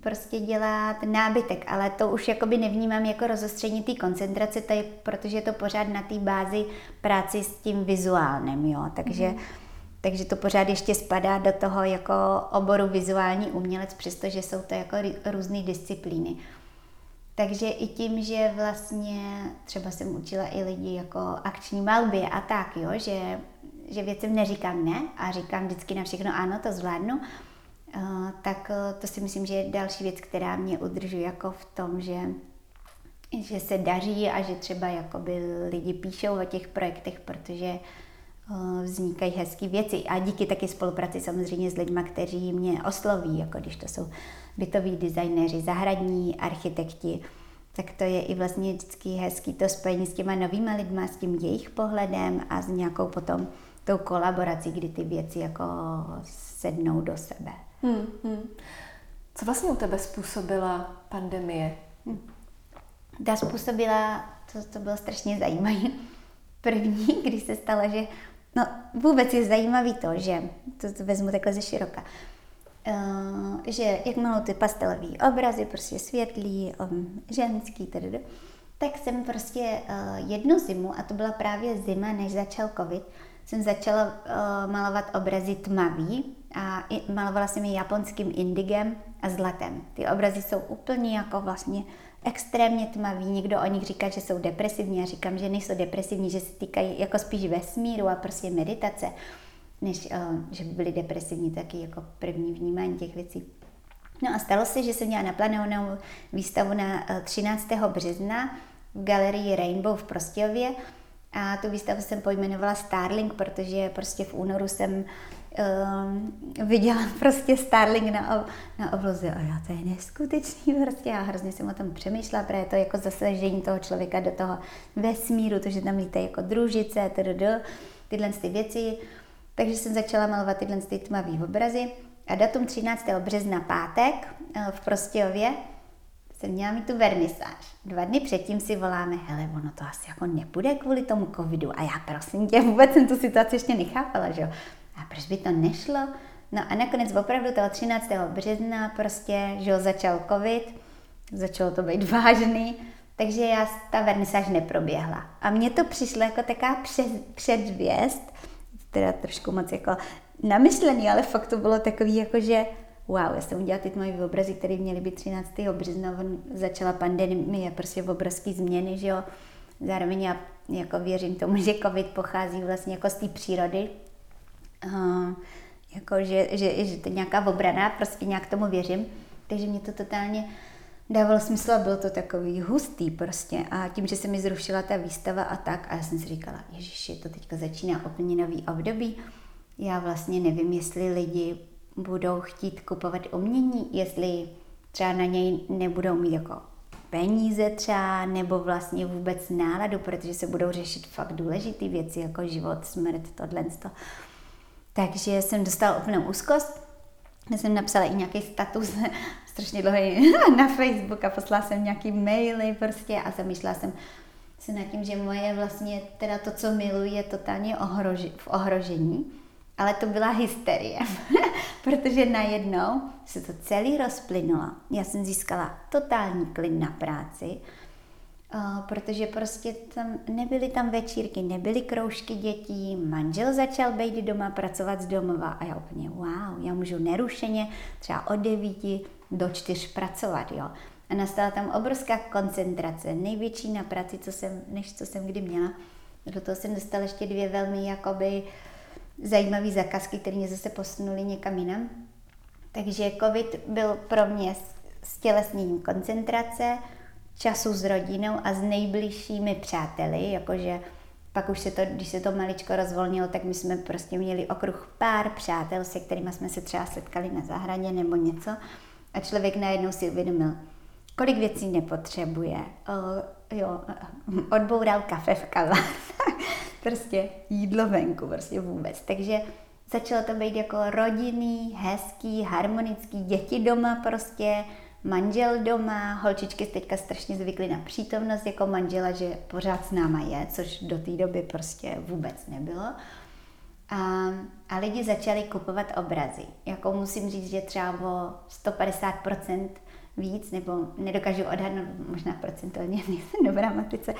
prostě dělat nábytek, ale to už jakoby nevnímám jako rozostření té koncentrace, tady, protože je to pořád na té bázi práci s tím vizuálním, jo, takže mm. Takže to pořád ještě spadá do toho jako oboru vizuální umělec, přestože jsou to jako různé disciplíny. Takže i tím, že vlastně třeba jsem učila i lidi jako akční malbě a tak, jo, že, že věcem neříkám ne a říkám vždycky na všechno ano, to zvládnu, uh, tak uh, to si myslím, že je další věc, která mě udržuje jako v tom, že že se daří a že třeba jakoby lidi píšou o těch projektech, protože Eh, vznikají hezké věci. A díky taky spolupráci samozřejmě s lidmi, kteří mě osloví, jako když to jsou bytoví designéři, zahradní architekti, tak to je i vlastně vždycky hezký to spojení s těma novými lidmi, s tím jejich pohledem a s nějakou potom tou kolaborací, kdy ty věci jako sednou do sebe. Hmm, hmm. Co vlastně u tebe způsobila pandemie? Hmm. Ta způsobila, to, to bylo strašně zajímavé. První, když se stalo, že No vůbec je zajímavý to, že, to, to vezmu takhle ze široka, uh, že jak maluji ty pastelové obrazy, prostě světlý, um, ženský, tedy, tak jsem prostě uh, jednu zimu, a to byla právě zima, než začal covid, jsem začala uh, malovat obrazy tmavý a i, malovala jsem je japonským indigem a zlatem. Ty obrazy jsou úplně jako vlastně extrémně tmaví, někdo o nich říká, že jsou depresivní, já říkám, že nejsou depresivní, že se týkají jako spíš vesmíru a prostě meditace, než uh, že by byly depresivní, taky jako první vnímání těch věcí. No a stalo se, že jsem měla naplánovanou výstavu na 13. Eh, března v galerii Rainbow v Prostějově a tu výstavu jsem pojmenovala Starling, protože prostě v únoru jsem uh, viděla prostě Starling na, na obloze a já to je neskutečný prostě já hrozně jsem o tom přemýšlela, protože to jako zasažení toho člověka do toho vesmíru, to, že tam lítají jako družice, tdd, tyhle ty věci. Takže jsem začala malovat tyhle ty tmavý obrazy a datum 13. března pátek uh, v Prostějově jsem měla mít tu vernisáž. Dva dny předtím si voláme, hele, ono to asi jako nepůjde kvůli tomu covidu. A já prosím tě, vůbec jsem tu situaci ještě nechápala, že jo. A proč by to nešlo? No a nakonec opravdu toho 13. března prostě, že jo, začal covid, začalo to být vážný, takže já ta vernisáž neproběhla. A mně to přišlo jako taková před, předzvěst, teda trošku moc jako namyšlený, ale fakt to bylo takový jako, že wow, já jsem udělala ty moje obrazy, které měly být 13. března, začala pandemie, prostě obrovské změny, že jo. Zároveň já jako věřím tomu, že covid pochází vlastně jako z té přírody, uh, jako že, že, že to je nějaká obrana, prostě nějak tomu věřím, takže mě to totálně dávalo smysl a bylo to takový hustý prostě a tím, že se mi zrušila ta výstava a tak a já jsem si říkala, ježiši, to teďka začíná úplně nový období, já vlastně nevím, jestli lidi budou chtít kupovat umění, jestli třeba na něj nebudou mít jako peníze třeba, nebo vlastně vůbec náladu, protože se budou řešit fakt důležité věci, jako život, smrt, tohle. Takže jsem dostala úplnou úzkost. Já jsem napsala i nějaký status strašně dlouhý na Facebook a poslala jsem nějaký maily prostě a zamýšlela jsem se nad tím, že moje vlastně teda to, co miluji, je totálně ohroži, v ohrožení ale to byla hysterie, protože najednou se to celý rozplynulo. Já jsem získala totální klid na práci. protože prostě tam nebyly tam večírky, nebyly kroužky dětí, manžel začal být doma pracovat z domova a já úplně wow, já můžu nerušeně třeba od devíti do čtyř pracovat, jo. A nastala tam obrovská koncentrace, největší na práci, co jsem, než co jsem kdy měla. Do toho jsem dostala ještě dvě velmi jakoby zajímavé zakazky, které mě zase posunuly někam jinam. Takže covid byl pro mě stělesněním koncentrace, času s rodinou a s nejbližšími přáteli, jakože pak už se to, když se to maličko rozvolnilo, tak my jsme prostě měli okruh pár přátel, se kterými jsme se třeba setkali na zahradě nebo něco a člověk najednou si uvědomil, kolik věcí nepotřebuje. Uh, jo, odboural kafe v kava. Prostě jídlo venku, prostě vůbec. Takže začalo to být jako rodinný, hezký, harmonický, děti doma prostě, manžel doma, holčičky teďka strašně zvykly na přítomnost jako manžela, že pořád s náma je, což do té doby prostě vůbec nebylo. A, a lidi začali kupovat obrazy. Jako musím říct, že třeba o 150% víc, nebo nedokážu odhadnout, možná procentuálně nejsem dobrá matice,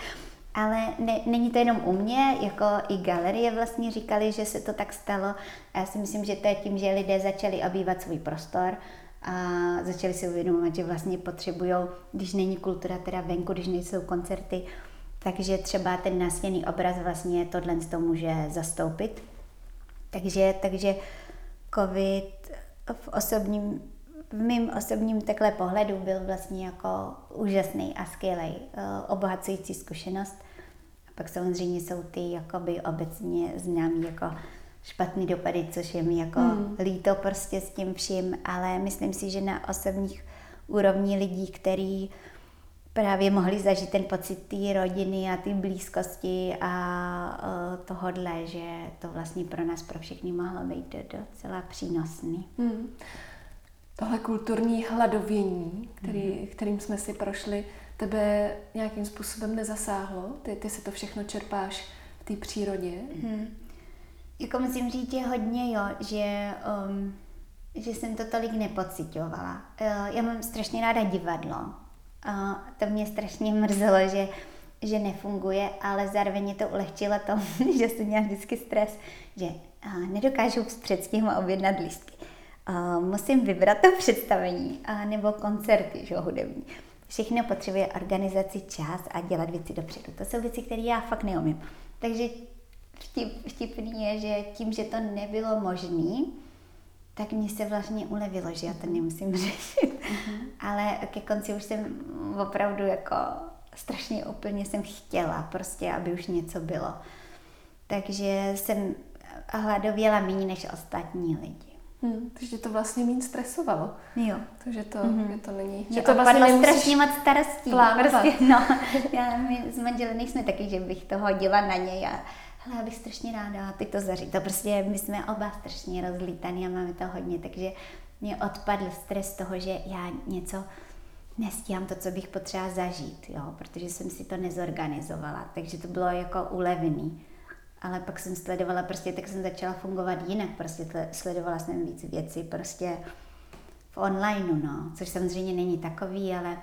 ale ne, není to jenom u mě, jako i galerie vlastně říkali, že se to tak stalo. A já si myslím, že to je tím, že lidé začali obývat svůj prostor, a začali si uvědomovat, že vlastně potřebují, když není kultura teda venku, když nejsou koncerty, takže třeba ten nástěný obraz vlastně tohle to může zastoupit. Takže, takže covid v osobním, v mém osobním takhle pohledu byl vlastně jako úžasný a skvělý, eh, obohacující zkušenost. A pak samozřejmě jsou ty jakoby obecně známý jako špatný dopady, což je mi jako hmm. líto prostě s tím vším, ale myslím si, že na osobních úrovní lidí, který právě mohli zažít ten pocit té rodiny a té blízkosti a uh, tohodle, že to vlastně pro nás, pro všechny mohlo být docela přínosný. Hmm. Tohle kulturní hladovění, který, hmm. kterým jsme si prošli, tebe nějakým způsobem nezasáhlo? Ty, ty si to všechno čerpáš v té přírodě? Hmm. Jako musím říct, že hodně jo, že, um, že jsem to tolik nepocitovala. Uh, já mám strašně ráda divadlo. Uh, to mě strašně mrzelo, že, že nefunguje, ale zároveň mě to ulehčilo to, že jsem měla vždycky stres, že nedokážu s předstihem objednat lístky. Uh, musím vybrat to představení uh, nebo koncerty že, hudební. Všechno potřebuje organizaci, čas a dělat věci dopředu. To jsou věci, které já fakt neumím. Takže vtip, vtipný je, že tím, že to nebylo možné, tak mě se vlastně ulevilo, že já to nemusím řešit. Mm-hmm. Ale ke konci už jsem opravdu jako strašně úplně jsem chtěla prostě, aby už něco bylo. Takže jsem hladověla méně než ostatní lidi. Hmm, takže to vlastně méně stresovalo. Jo. Takže to, mm-hmm. že to není... Že to vlastně nemusíš strašně moc starostí. Prostě, no, já, my s manželem nejsme taky, že bych to hodila na něj a hele, já bych strašně ráda ty to zařít. To prostě my jsme oba strašně rozlítaný a máme to hodně, takže mě odpadl stres toho, že já něco nestíhám to, co bych potřeba zažít, jo, protože jsem si to nezorganizovala, takže to bylo jako ulevný. Ale pak jsem sledovala, prostě tak jsem začala fungovat jinak, prostě sledovala jsem víc věcí, prostě v onlineu, no, což samozřejmě není takový, ale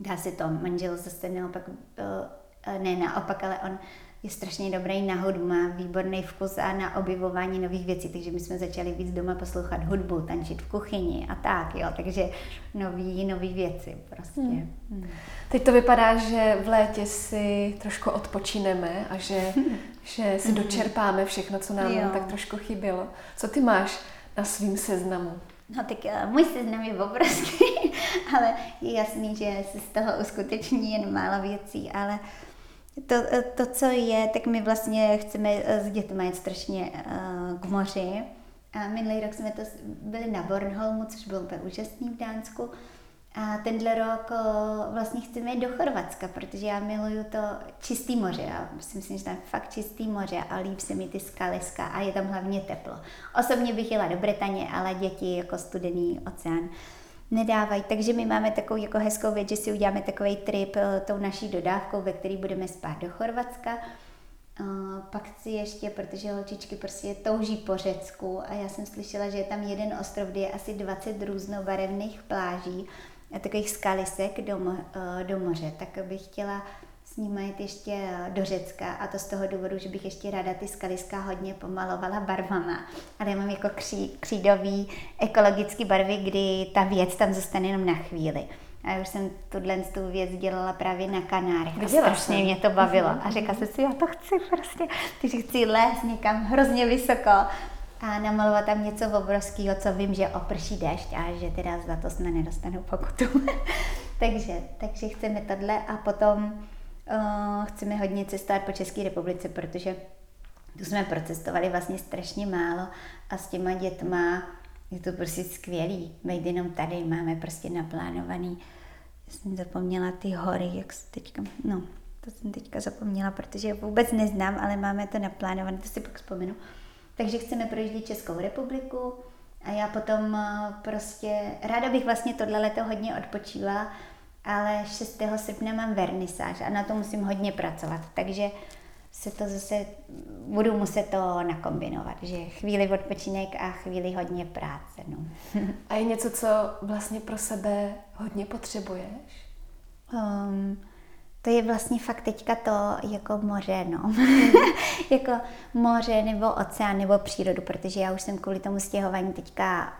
dá se to, manžel zase naopak, eh, ne naopak, ale on je strašně dobrý na hudbu, má výborný vkus a na objevování nových věcí, takže my jsme začali víc doma poslouchat hudbu, tančit v kuchyni a tak, jo, takže nový, nový věci prostě. Hmm. Hmm. Teď to vypadá, že v létě si trošku odpočineme a že, že si dočerpáme všechno, co nám jo. tak trošku chybělo. Co ty máš na svým seznamu? No tak uh, můj seznam je obrovský, ale je jasný, že se z toho uskuteční jen málo věcí, ale uh, to, to, co je, tak my vlastně chceme eh, s dětmi jít strašně uh, k moři. A minulý rok jsme to byli na Bornholmu, což bylo úplně úžasný v Dánsku. A tenhle rok vlastně chceme jít do Chorvatska, protože já miluju to čistý moře. Já si myslím, že tam je fakt čistý moře a líbí se mi ty skaliska a je tam hlavně teplo. Osobně bych jela do Bretaně, ale děti jako studený oceán. Nedávají. Takže my máme takovou jako hezkou věc, že si uděláme takový trip uh, tou naší dodávkou, ve který budeme spát do Chorvatska. Uh, pak chci ještě, protože holčičky prostě touží po Řecku a já jsem slyšela, že je tam jeden ostrov, kde je asi 20 různobarevných pláží takových skalisek do, mo, eh, do moře, tak bych chtěla s nimi jít ještě do Řecka a to z toho důvodu, že bych ještě ráda ty skaliska hodně pomalovala barvama. Ale já mám jako kří, křídový ekologický barvy, kdy ta věc tam zůstane jenom na chvíli. A já už jsem tuhle tu věc dělala právě na Kanárech. A strašně jsem. mě to bavilo. Mhm. A řekla jsem si, já to chci prostě, když chci lézt někam hrozně vysoko a namalovat tam něco obrovského, co vím, že oprší déšť a že teda za to jsme nedostanou pokutu. takže, takže chceme tohle a potom uh, chceme hodně cestovat po České republice, protože tu jsme procestovali vlastně strašně málo a s těma dětma je to prostě skvělý. Být jenom tady, máme prostě naplánovaný. Já jsem zapomněla ty hory, jak se teďka, no, to jsem teďka zapomněla, protože je vůbec neznám, ale máme to naplánované, to si pak vzpomenu. Takže chceme projíždět Českou republiku a já potom eh, prostě, ráda bych vlastně tohle leto hodně odpočívala, ale 6. srpna mám vernisáž a na to musím hodně pracovat, takže se to zase, budu muset to nakombinovat, že chvíli odpočinek a chvíli hodně práce. No. a je něco, co vlastně pro sebe hodně potřebuješ? Um, to je vlastně fakt teďka to jako moře, no. jako moře nebo oceán nebo přírodu, protože já už jsem kvůli tomu stěhování teďka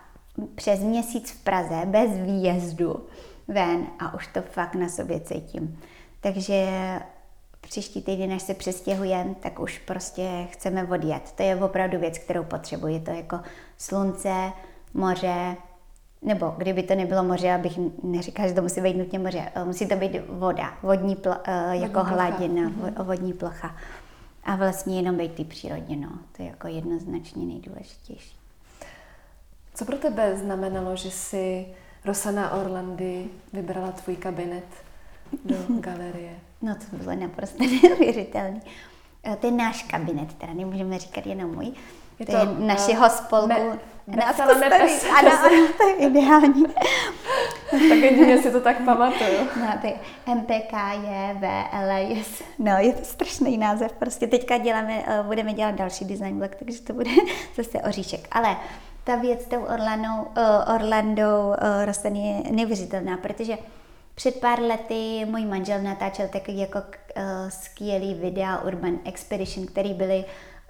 přes měsíc v Praze bez výjezdu ven a už to fakt na sobě cítím. Takže příští týden, než se přestěhujeme, tak už prostě chceme odjet. To je opravdu věc, kterou potřebuji. To jako slunce, moře, nebo kdyby to nebylo moře, abych neříkala, že to musí být nutně moře, eh, musí to být voda, vodní pl, uh, jako vodní hladina, mm-hmm. vodní plocha. A vlastně jenom být ty přírodě, no. To je jako jednoznačně nejdůležitější. Co pro tebe znamenalo, že si Rosana Orlandy vybrala tvůj kabinet do galerie? No to bylo naprosto neuvěřitelné. Eh, to je náš kabinet, teda nemůžeme říkat jenom můj. Je to, to je našeho spolku. Me, Napsala nepes. Ano, ano, to je ideální. tak jedině si to tak pamatuju. No, to je MPK je VLS. No, je to strašný název. Prostě teďka děláme, eh, budeme dělat další design blog, takže to bude zase oříšek. Ale ta věc s tou Orlandou, uh, Orlandou uh, Rosten je neuvěřitelná, protože před pár lety můj manžel natáčel takový jako uh, skvělý videa Urban Expedition, který byly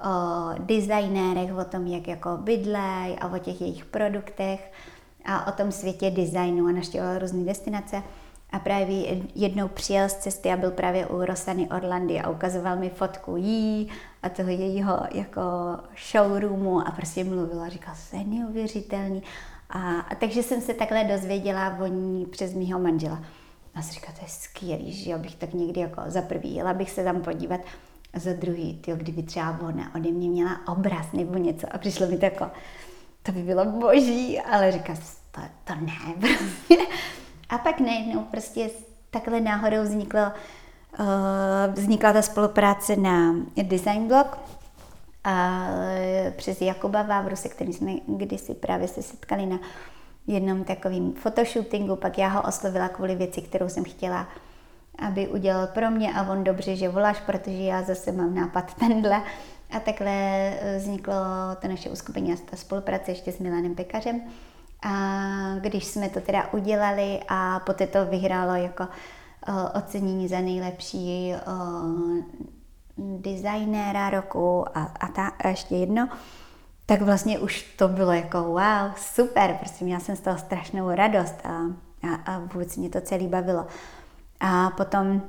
o designérech, o tom, jak jako bydlej a o těch jejich produktech a o tom světě designu a naštěvoval různé destinace. A právě jednou přijel z cesty a byl právě u Rosany Orlandy a ukazoval mi fotku jí a toho jejího jako showroomu a prostě mluvila říkal, to je neuvěřitelný. A, a takže jsem se takhle dozvěděla o ní přes mýho manžela. A jsem říkala, to je skvělý, že jo, bych tak někdy jako za prvý jela bych se tam podívat. A za druhý, tyjo, kdyby třeba ona ode mě měla obraz nebo něco a přišlo mi to jako, to by bylo boží, ale říká, to, to ne, prostě. A pak najednou prostě takhle náhodou vzniklo, uh, vznikla ta spolupráce na Design Blog a přes Jakuba Vávru, se kterým jsme kdysi právě se setkali na jednom takovým fotoshootingu, pak já ho oslovila kvůli věci, kterou jsem chtěla aby udělal pro mě a on dobře, že voláš, protože já zase mám nápad tenhle. A takhle eh, vzniklo to naše uskupení a ta spolupráce ještě s Milanem Pekařem. A když jsme to teda udělali a poté to vyhrálo jako ocenění za nejlepší designéra roku a, a, ta, a ještě jedno, tak vlastně už to bylo jako wow, super, prostě měla jsem z toho strašnou radost a, a, a vůbec mě to celý bavilo. A potom,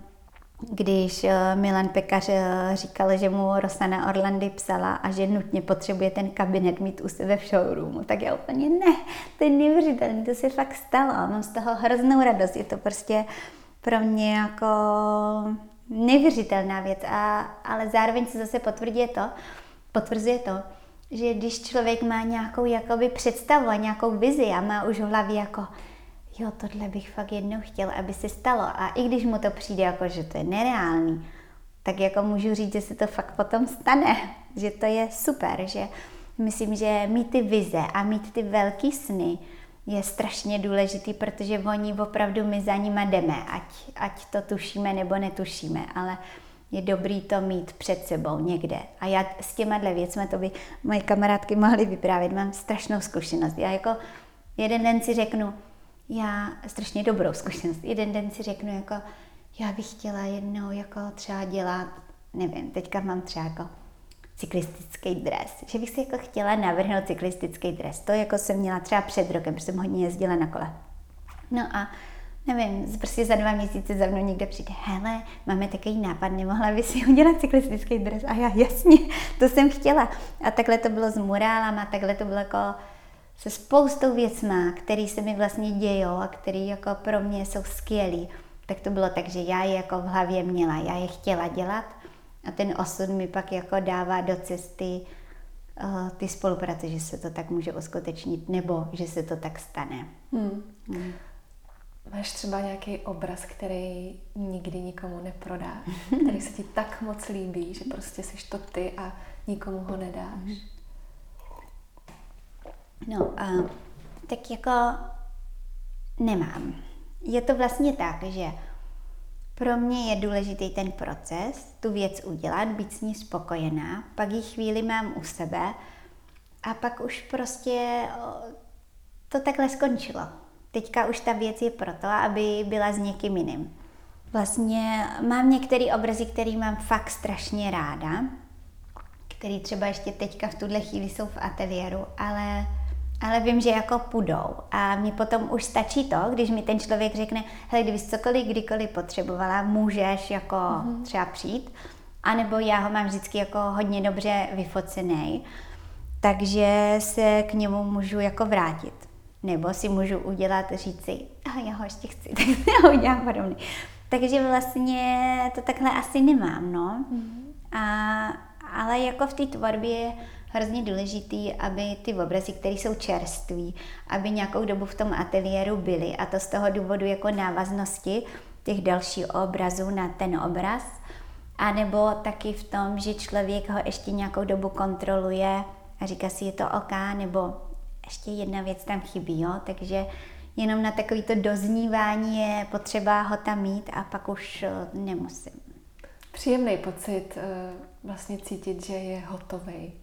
když eh, Milan Pekař eh, říkal, že mu Rosana Orlandy psala a že nutně potřebuje ten kabinet mít u sebe v showroomu, tak já úplně ne, to je neuvěřitelné, to se fakt stalo. Mám z toho hroznou radost, je to prostě pro mě jako neuvěřitelná věc, a, ale zároveň se zase potvrdí to, potvrzuje to, že když člověk má nějakou jakoby představu a nějakou vizi a má už v hlavě jako jo, tohle bych fakt jednou chtěl, aby se stalo. A i když mu to přijde jako, že to je nereálný, tak jako můžu říct, že se to fakt potom stane, že to je super, že myslím, že mít ty vize a mít ty velký sny je strašně důležitý, protože oni opravdu my za nima jdeme, ať, ať to tušíme nebo netušíme, ale je dobrý to mít před sebou někde. A já s těma věcmi, to by moje kamarádky mohly vyprávět, mám strašnou zkušenost. Já jako jeden den si řeknu, já strašně dobrou zkušenost. Jeden den si řeknu jako, já bych chtěla jednou jako třeba dělat, nevím, teďka mám třeba jako cyklistický dres, že bych si jako chtěla navrhnout cyklistický dres. To jako jsem měla třeba před rokem, protože jsem hodně jezdila na kole. No a nevím, prostě za dva měsíce za mnou někde přijde, hele, máme takový nápad, nemohla by si udělat cyklistický dres? A já, jasně, to jsem chtěla. A takhle to bylo s murálama, takhle to bylo jako se spoustou věcma, které se mi vlastně dějou a které jako pro mě jsou skvělý. Tak to bylo tak, že já je jako v hlavě měla, já je chtěla dělat a ten osud mi pak jako dává do cesty uh, ty spolupráce, že se to tak může uskutečnit nebo že se to tak stane. Hmm. Hmm. Máš třeba nějaký obraz, který nikdy nikomu neprodáš, který se ti tak moc líbí, že prostě jsi to ty a nikomu ho nedáš? No, uh, tak jako nemám. Je to vlastně tak, že pro mě je důležitý ten proces, tu věc udělat, být s ní spokojená, pak ji chvíli mám u sebe a pak už prostě to takhle skončilo. Teďka už ta věc je proto, aby byla s někým jiným. Vlastně mám některé obrazy, které mám fakt strašně ráda, který třeba ještě teďka v tuhle chvíli jsou v ateliéru, ale ale vím, že jako půjdou. A mě potom už stačí to, když mi ten člověk řekne, hele, kdybys cokoliv, kdykoliv potřebovala, můžeš jako mm-hmm. třeba přijít. A nebo já ho mám vždycky jako hodně dobře vyfocený, takže se k němu můžu jako vrátit. Nebo si můžu udělat, říct si, a já ho ještě chci, tak já ho udělám podobný. Takže vlastně to takhle asi nemám, no. Mm-hmm. A, ale jako v té tvorbě hrozně důležitý, aby ty obrazy, které jsou čerství, aby nějakou dobu v tom ateliéru byly a to z toho důvodu jako návaznosti těch dalších obrazů na ten obraz, a nebo taky v tom, že člověk ho ještě nějakou dobu kontroluje a říká si, je to OK, nebo ještě jedna věc tam chybí, jo? takže jenom na takovýto doznívání je potřeba ho tam mít a pak už eh, nemusím. Příjemný pocit eh, vlastně cítit, že je hotový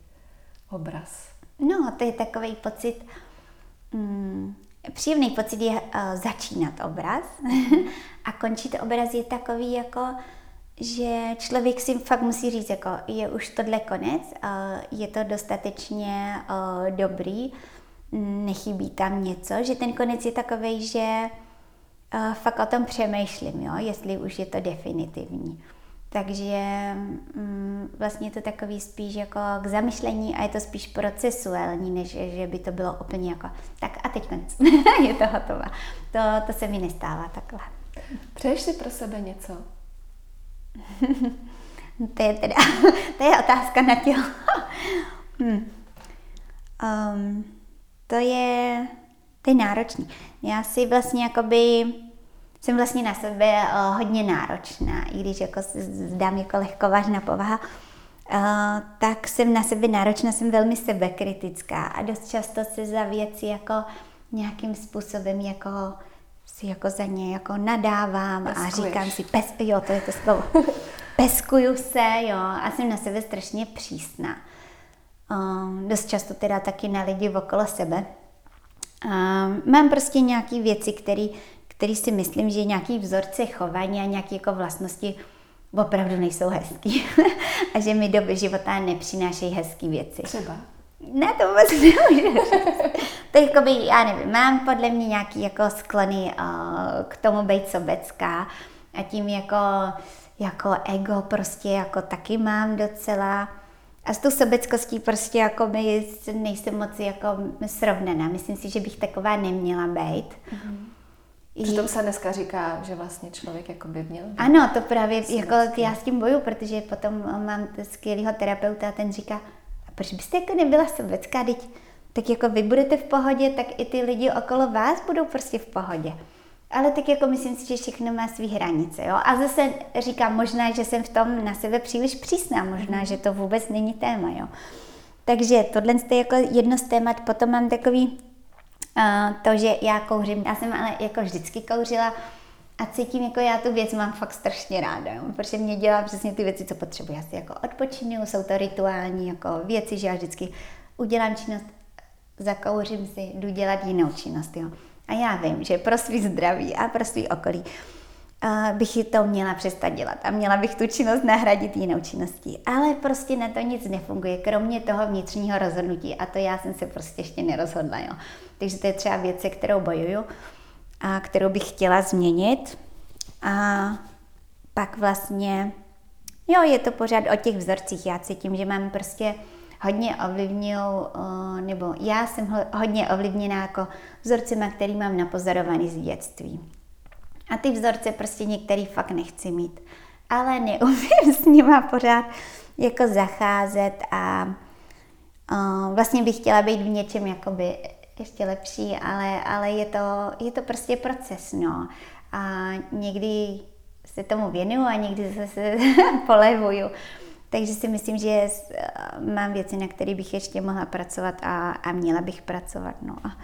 obraz? No, to je takový pocit, mm, příjemný pocit je uh, začínat obraz a končit obraz je takový jako, že člověk si fakt musí říct, jako je už tohle konec, uh, je to dostatečně uh, dobrý, nechybí tam něco, že ten konec je takový, že uh, fakt o tom přemýšlím, jo, jestli už je to definitivní. Takže mm, vlastně je to takový spíš jako k zamyšlení a je to spíš procesuální, než že by to bylo úplně jako tak a teď konec, je to hotové. To, to se mi nestává takhle. Přeješ si pro sebe něco? to je teda, to je otázka na tělo. hmm. um, to je, to je náročný. Já si vlastně jakoby jsem vlastně na sebe uh, hodně náročná, i když jako zdám jako lehkovážná povaha, uh, tak jsem na sebe náročná, jsem velmi sebekritická a dost často se za věci jako nějakým způsobem jako si jako za ně jako nadávám Peskuješ. a říkám si, pes, jo, to je to slovo, peskuju se, jo, a jsem na sebe strašně přísná. Uh, dost často teda taky na lidi okolo sebe. Uh, mám prostě nějaké věci, které který si myslím, že nějaký vzorce chování a nějaké jako vlastnosti opravdu nejsou hezký. a že mi do života nepřinášejí hezké věci. Třeba? Ne, to vůbec nemůžu To jako by, já nevím, mám podle mě nějaký jako sklony uh, k tomu být sobecká a tím jako, jako ego prostě jako taky mám docela. A s tou sobeckostí prostě jako by nejsem moc jako srovnaná. Myslím si, že bych taková neměla být. Mm-hmm. Přitom se dneska říká, že vlastně člověk jako by měl být. Ano, to právě, jako já s tím boju, protože potom mám skvělého terapeuta a ten říká, a proč byste jako nebyla sobecká, teď, tak jako vy budete v pohodě, tak i ty lidi okolo vás budou prostě v pohodě. Ale tak jako myslím si, že všechno má své hranice. Jo? A zase říkám, možná, že jsem v tom na sebe příliš přísná, možná, že to vůbec není téma. Jo? Takže tohle je jako jedno z témat. Potom mám takový to, že já kouřím, já jsem ale jako vždycky kouřila a cítím, jako já tu věc mám fakt strašně ráda, jo? protože mě dělá přesně ty věci, co potřebuji. Já si jako odpočinu, jsou to rituální jako věci, že já vždycky udělám činnost, zakouřím si, jdu dělat jinou činnost. Jo? A já vím, že pro svý zdraví a pro svý okolí bych to měla přestat dělat a měla bych tu činnost nahradit jinou činností. Ale prostě na to nic nefunguje, kromě toho vnitřního rozhodnutí a to já jsem se prostě ještě nerozhodla. Jo. Takže to je třeba věc, se kterou bojuju a kterou bych chtěla změnit. A pak vlastně, jo, je to pořád o těch vzorcích. Já cítím, že mám prostě hodně ovlivnil, nebo já jsem hodně ovlivněná jako vzorcema, který mám napozorovaný z dětství. A ty vzorce prostě některý fakt nechci mít. Ale neumím s nima pořád jako zacházet a uh, vlastně bych chtěla být v něčem jakoby ještě lepší, ale, ale je, to, je to prostě proces, no. A někdy se tomu věnuju a někdy zase polevuju. Takže si myslím, že mám věci, na které bych ještě mohla pracovat a, a měla bych pracovat. No a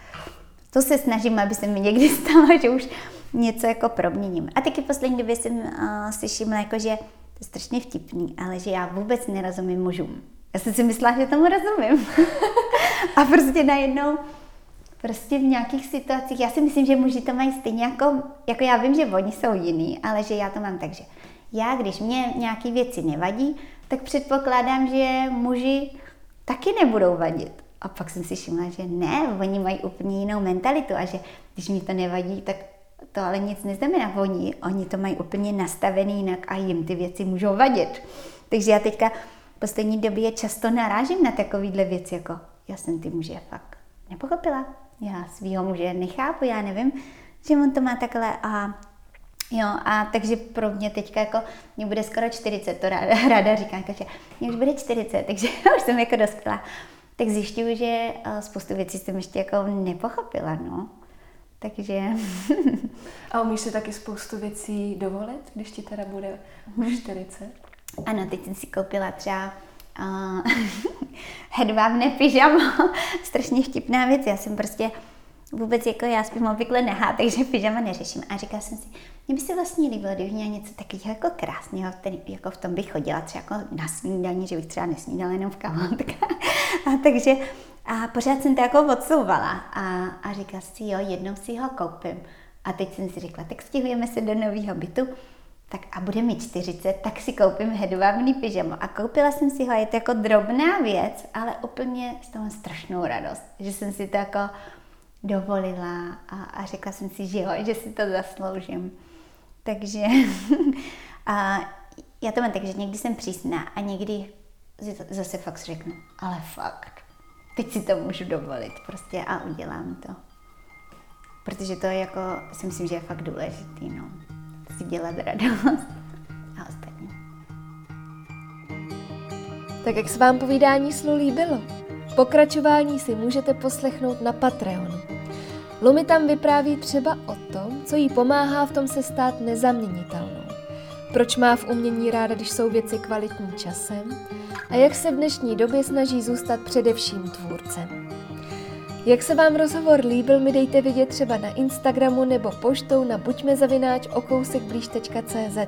to se snažím, aby se mi někdy stalo, že už něco jako proměním. A taky poslední době jsem uh, si všimla, jako, že to je strašně vtipný, ale že já vůbec nerozumím mužům. Já jsem si myslela, že tomu rozumím. a prostě najednou prostě v nějakých situacích, já si myslím, že muži to mají stejně jako, jako já vím, že oni jsou jiný, ale že já to mám tak, že já, když mě nějaké věci nevadí, tak předpokládám, že muži taky nebudou vadit. A pak jsem si všimla, že ne, oni mají úplně jinou mentalitu a že když mi to nevadí, tak to ale nic neznamená. Oni, oni to mají úplně nastavený jinak a jim ty věci můžou vadit. Takže já teďka v poslední době často narážím na takovýhle věci, jako já jsem ty muže fakt nepochopila. Já svýho muže nechápu, já nevím, že on to má takhle a Jo, a takže pro mě teďka jako, mě bude skoro 40, to ráda, ráda říká, že mě už bude 40, takže už jsem jako dospěla. Tak zjišťuju, že eh, spoustu věcí jsem ještě jako nepochopila, no. Takže... A umíš si taky spoustu věcí dovolit, když ti teda bude už 40? Mhm. Ano, teď jsem si koupila třeba uh, hedvábné pyžamo, strašně vtipná věc. Já jsem prostě vůbec jako já spím obvykle nehá, takže pyžama neřeším. A říkala jsem si, mně by se vlastně líbilo, kdybych měla něco takového jako krásného, který, jako v tom bych chodila třeba jako na snídaní, že bych třeba nesnídala jenom v kalhotkách. A takže a pořád jsem to jako odsouvala a, a říkala si, jo, jednou si ho koupím. A teď jsem si řekla, tak stěhujeme se do nového bytu, tak a bude mi 40, tak si koupím hedvábný pyžamo. A koupila jsem si ho, je to jako drobná věc, ale úplně s toho strašnou radost, že jsem si to jako dovolila a, a řekla jsem si, že jo, že si to zasloužím. Takže a já to mám tak, že někdy jsem přísná a někdy zase fakt řeknu, ale fakt, teď si to můžu dovolit prostě a udělám to. Protože to je jako, si myslím, že je fakt důležitý, no. Si dělat radost a ostatní. Tak jak se vám povídání slu líbilo? Pokračování si můžete poslechnout na Patreonu. Lumi tam vypráví třeba o tom, co jí pomáhá v tom se stát nezaměnitelnou. Proč má v umění ráda, když jsou věci kvalitní časem a jak se v dnešní době snaží zůstat především tvůrcem. Jak se vám rozhovor líbil, mi dejte vidět třeba na Instagramu nebo poštou na buďmezavináč okousekblíž.cz.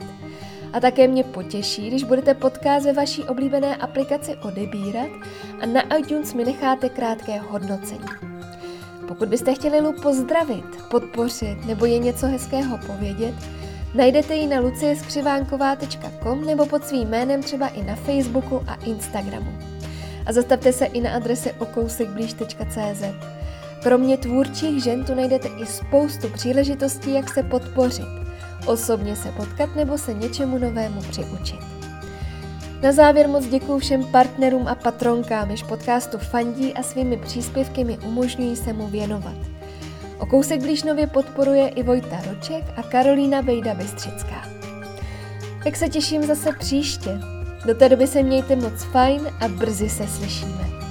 A také mě potěší, když budete podcast ve vaší oblíbené aplikaci odebírat a na iTunes mi necháte krátké hodnocení. Pokud byste chtěli Lu pozdravit, podpořit nebo je něco hezkého povědět, najdete ji na lucieskřivánková.com nebo pod svým jménem třeba i na Facebooku a Instagramu. A zastavte se i na adrese okousekblíž.cz. Kromě tvůrčích žen tu najdete i spoustu příležitostí, jak se podpořit, osobně se potkat nebo se něčemu novému přiučit. Na závěr moc děkuji všem partnerům a patronkám, jež podcastu fandí a svými příspěvky mi umožňují se mu věnovat. O kousek blíž nově podporuje i Vojta Roček a Karolína Bejda Bystřická. Tak se těším zase příště. Do té doby se mějte moc fajn a brzy se slyšíme.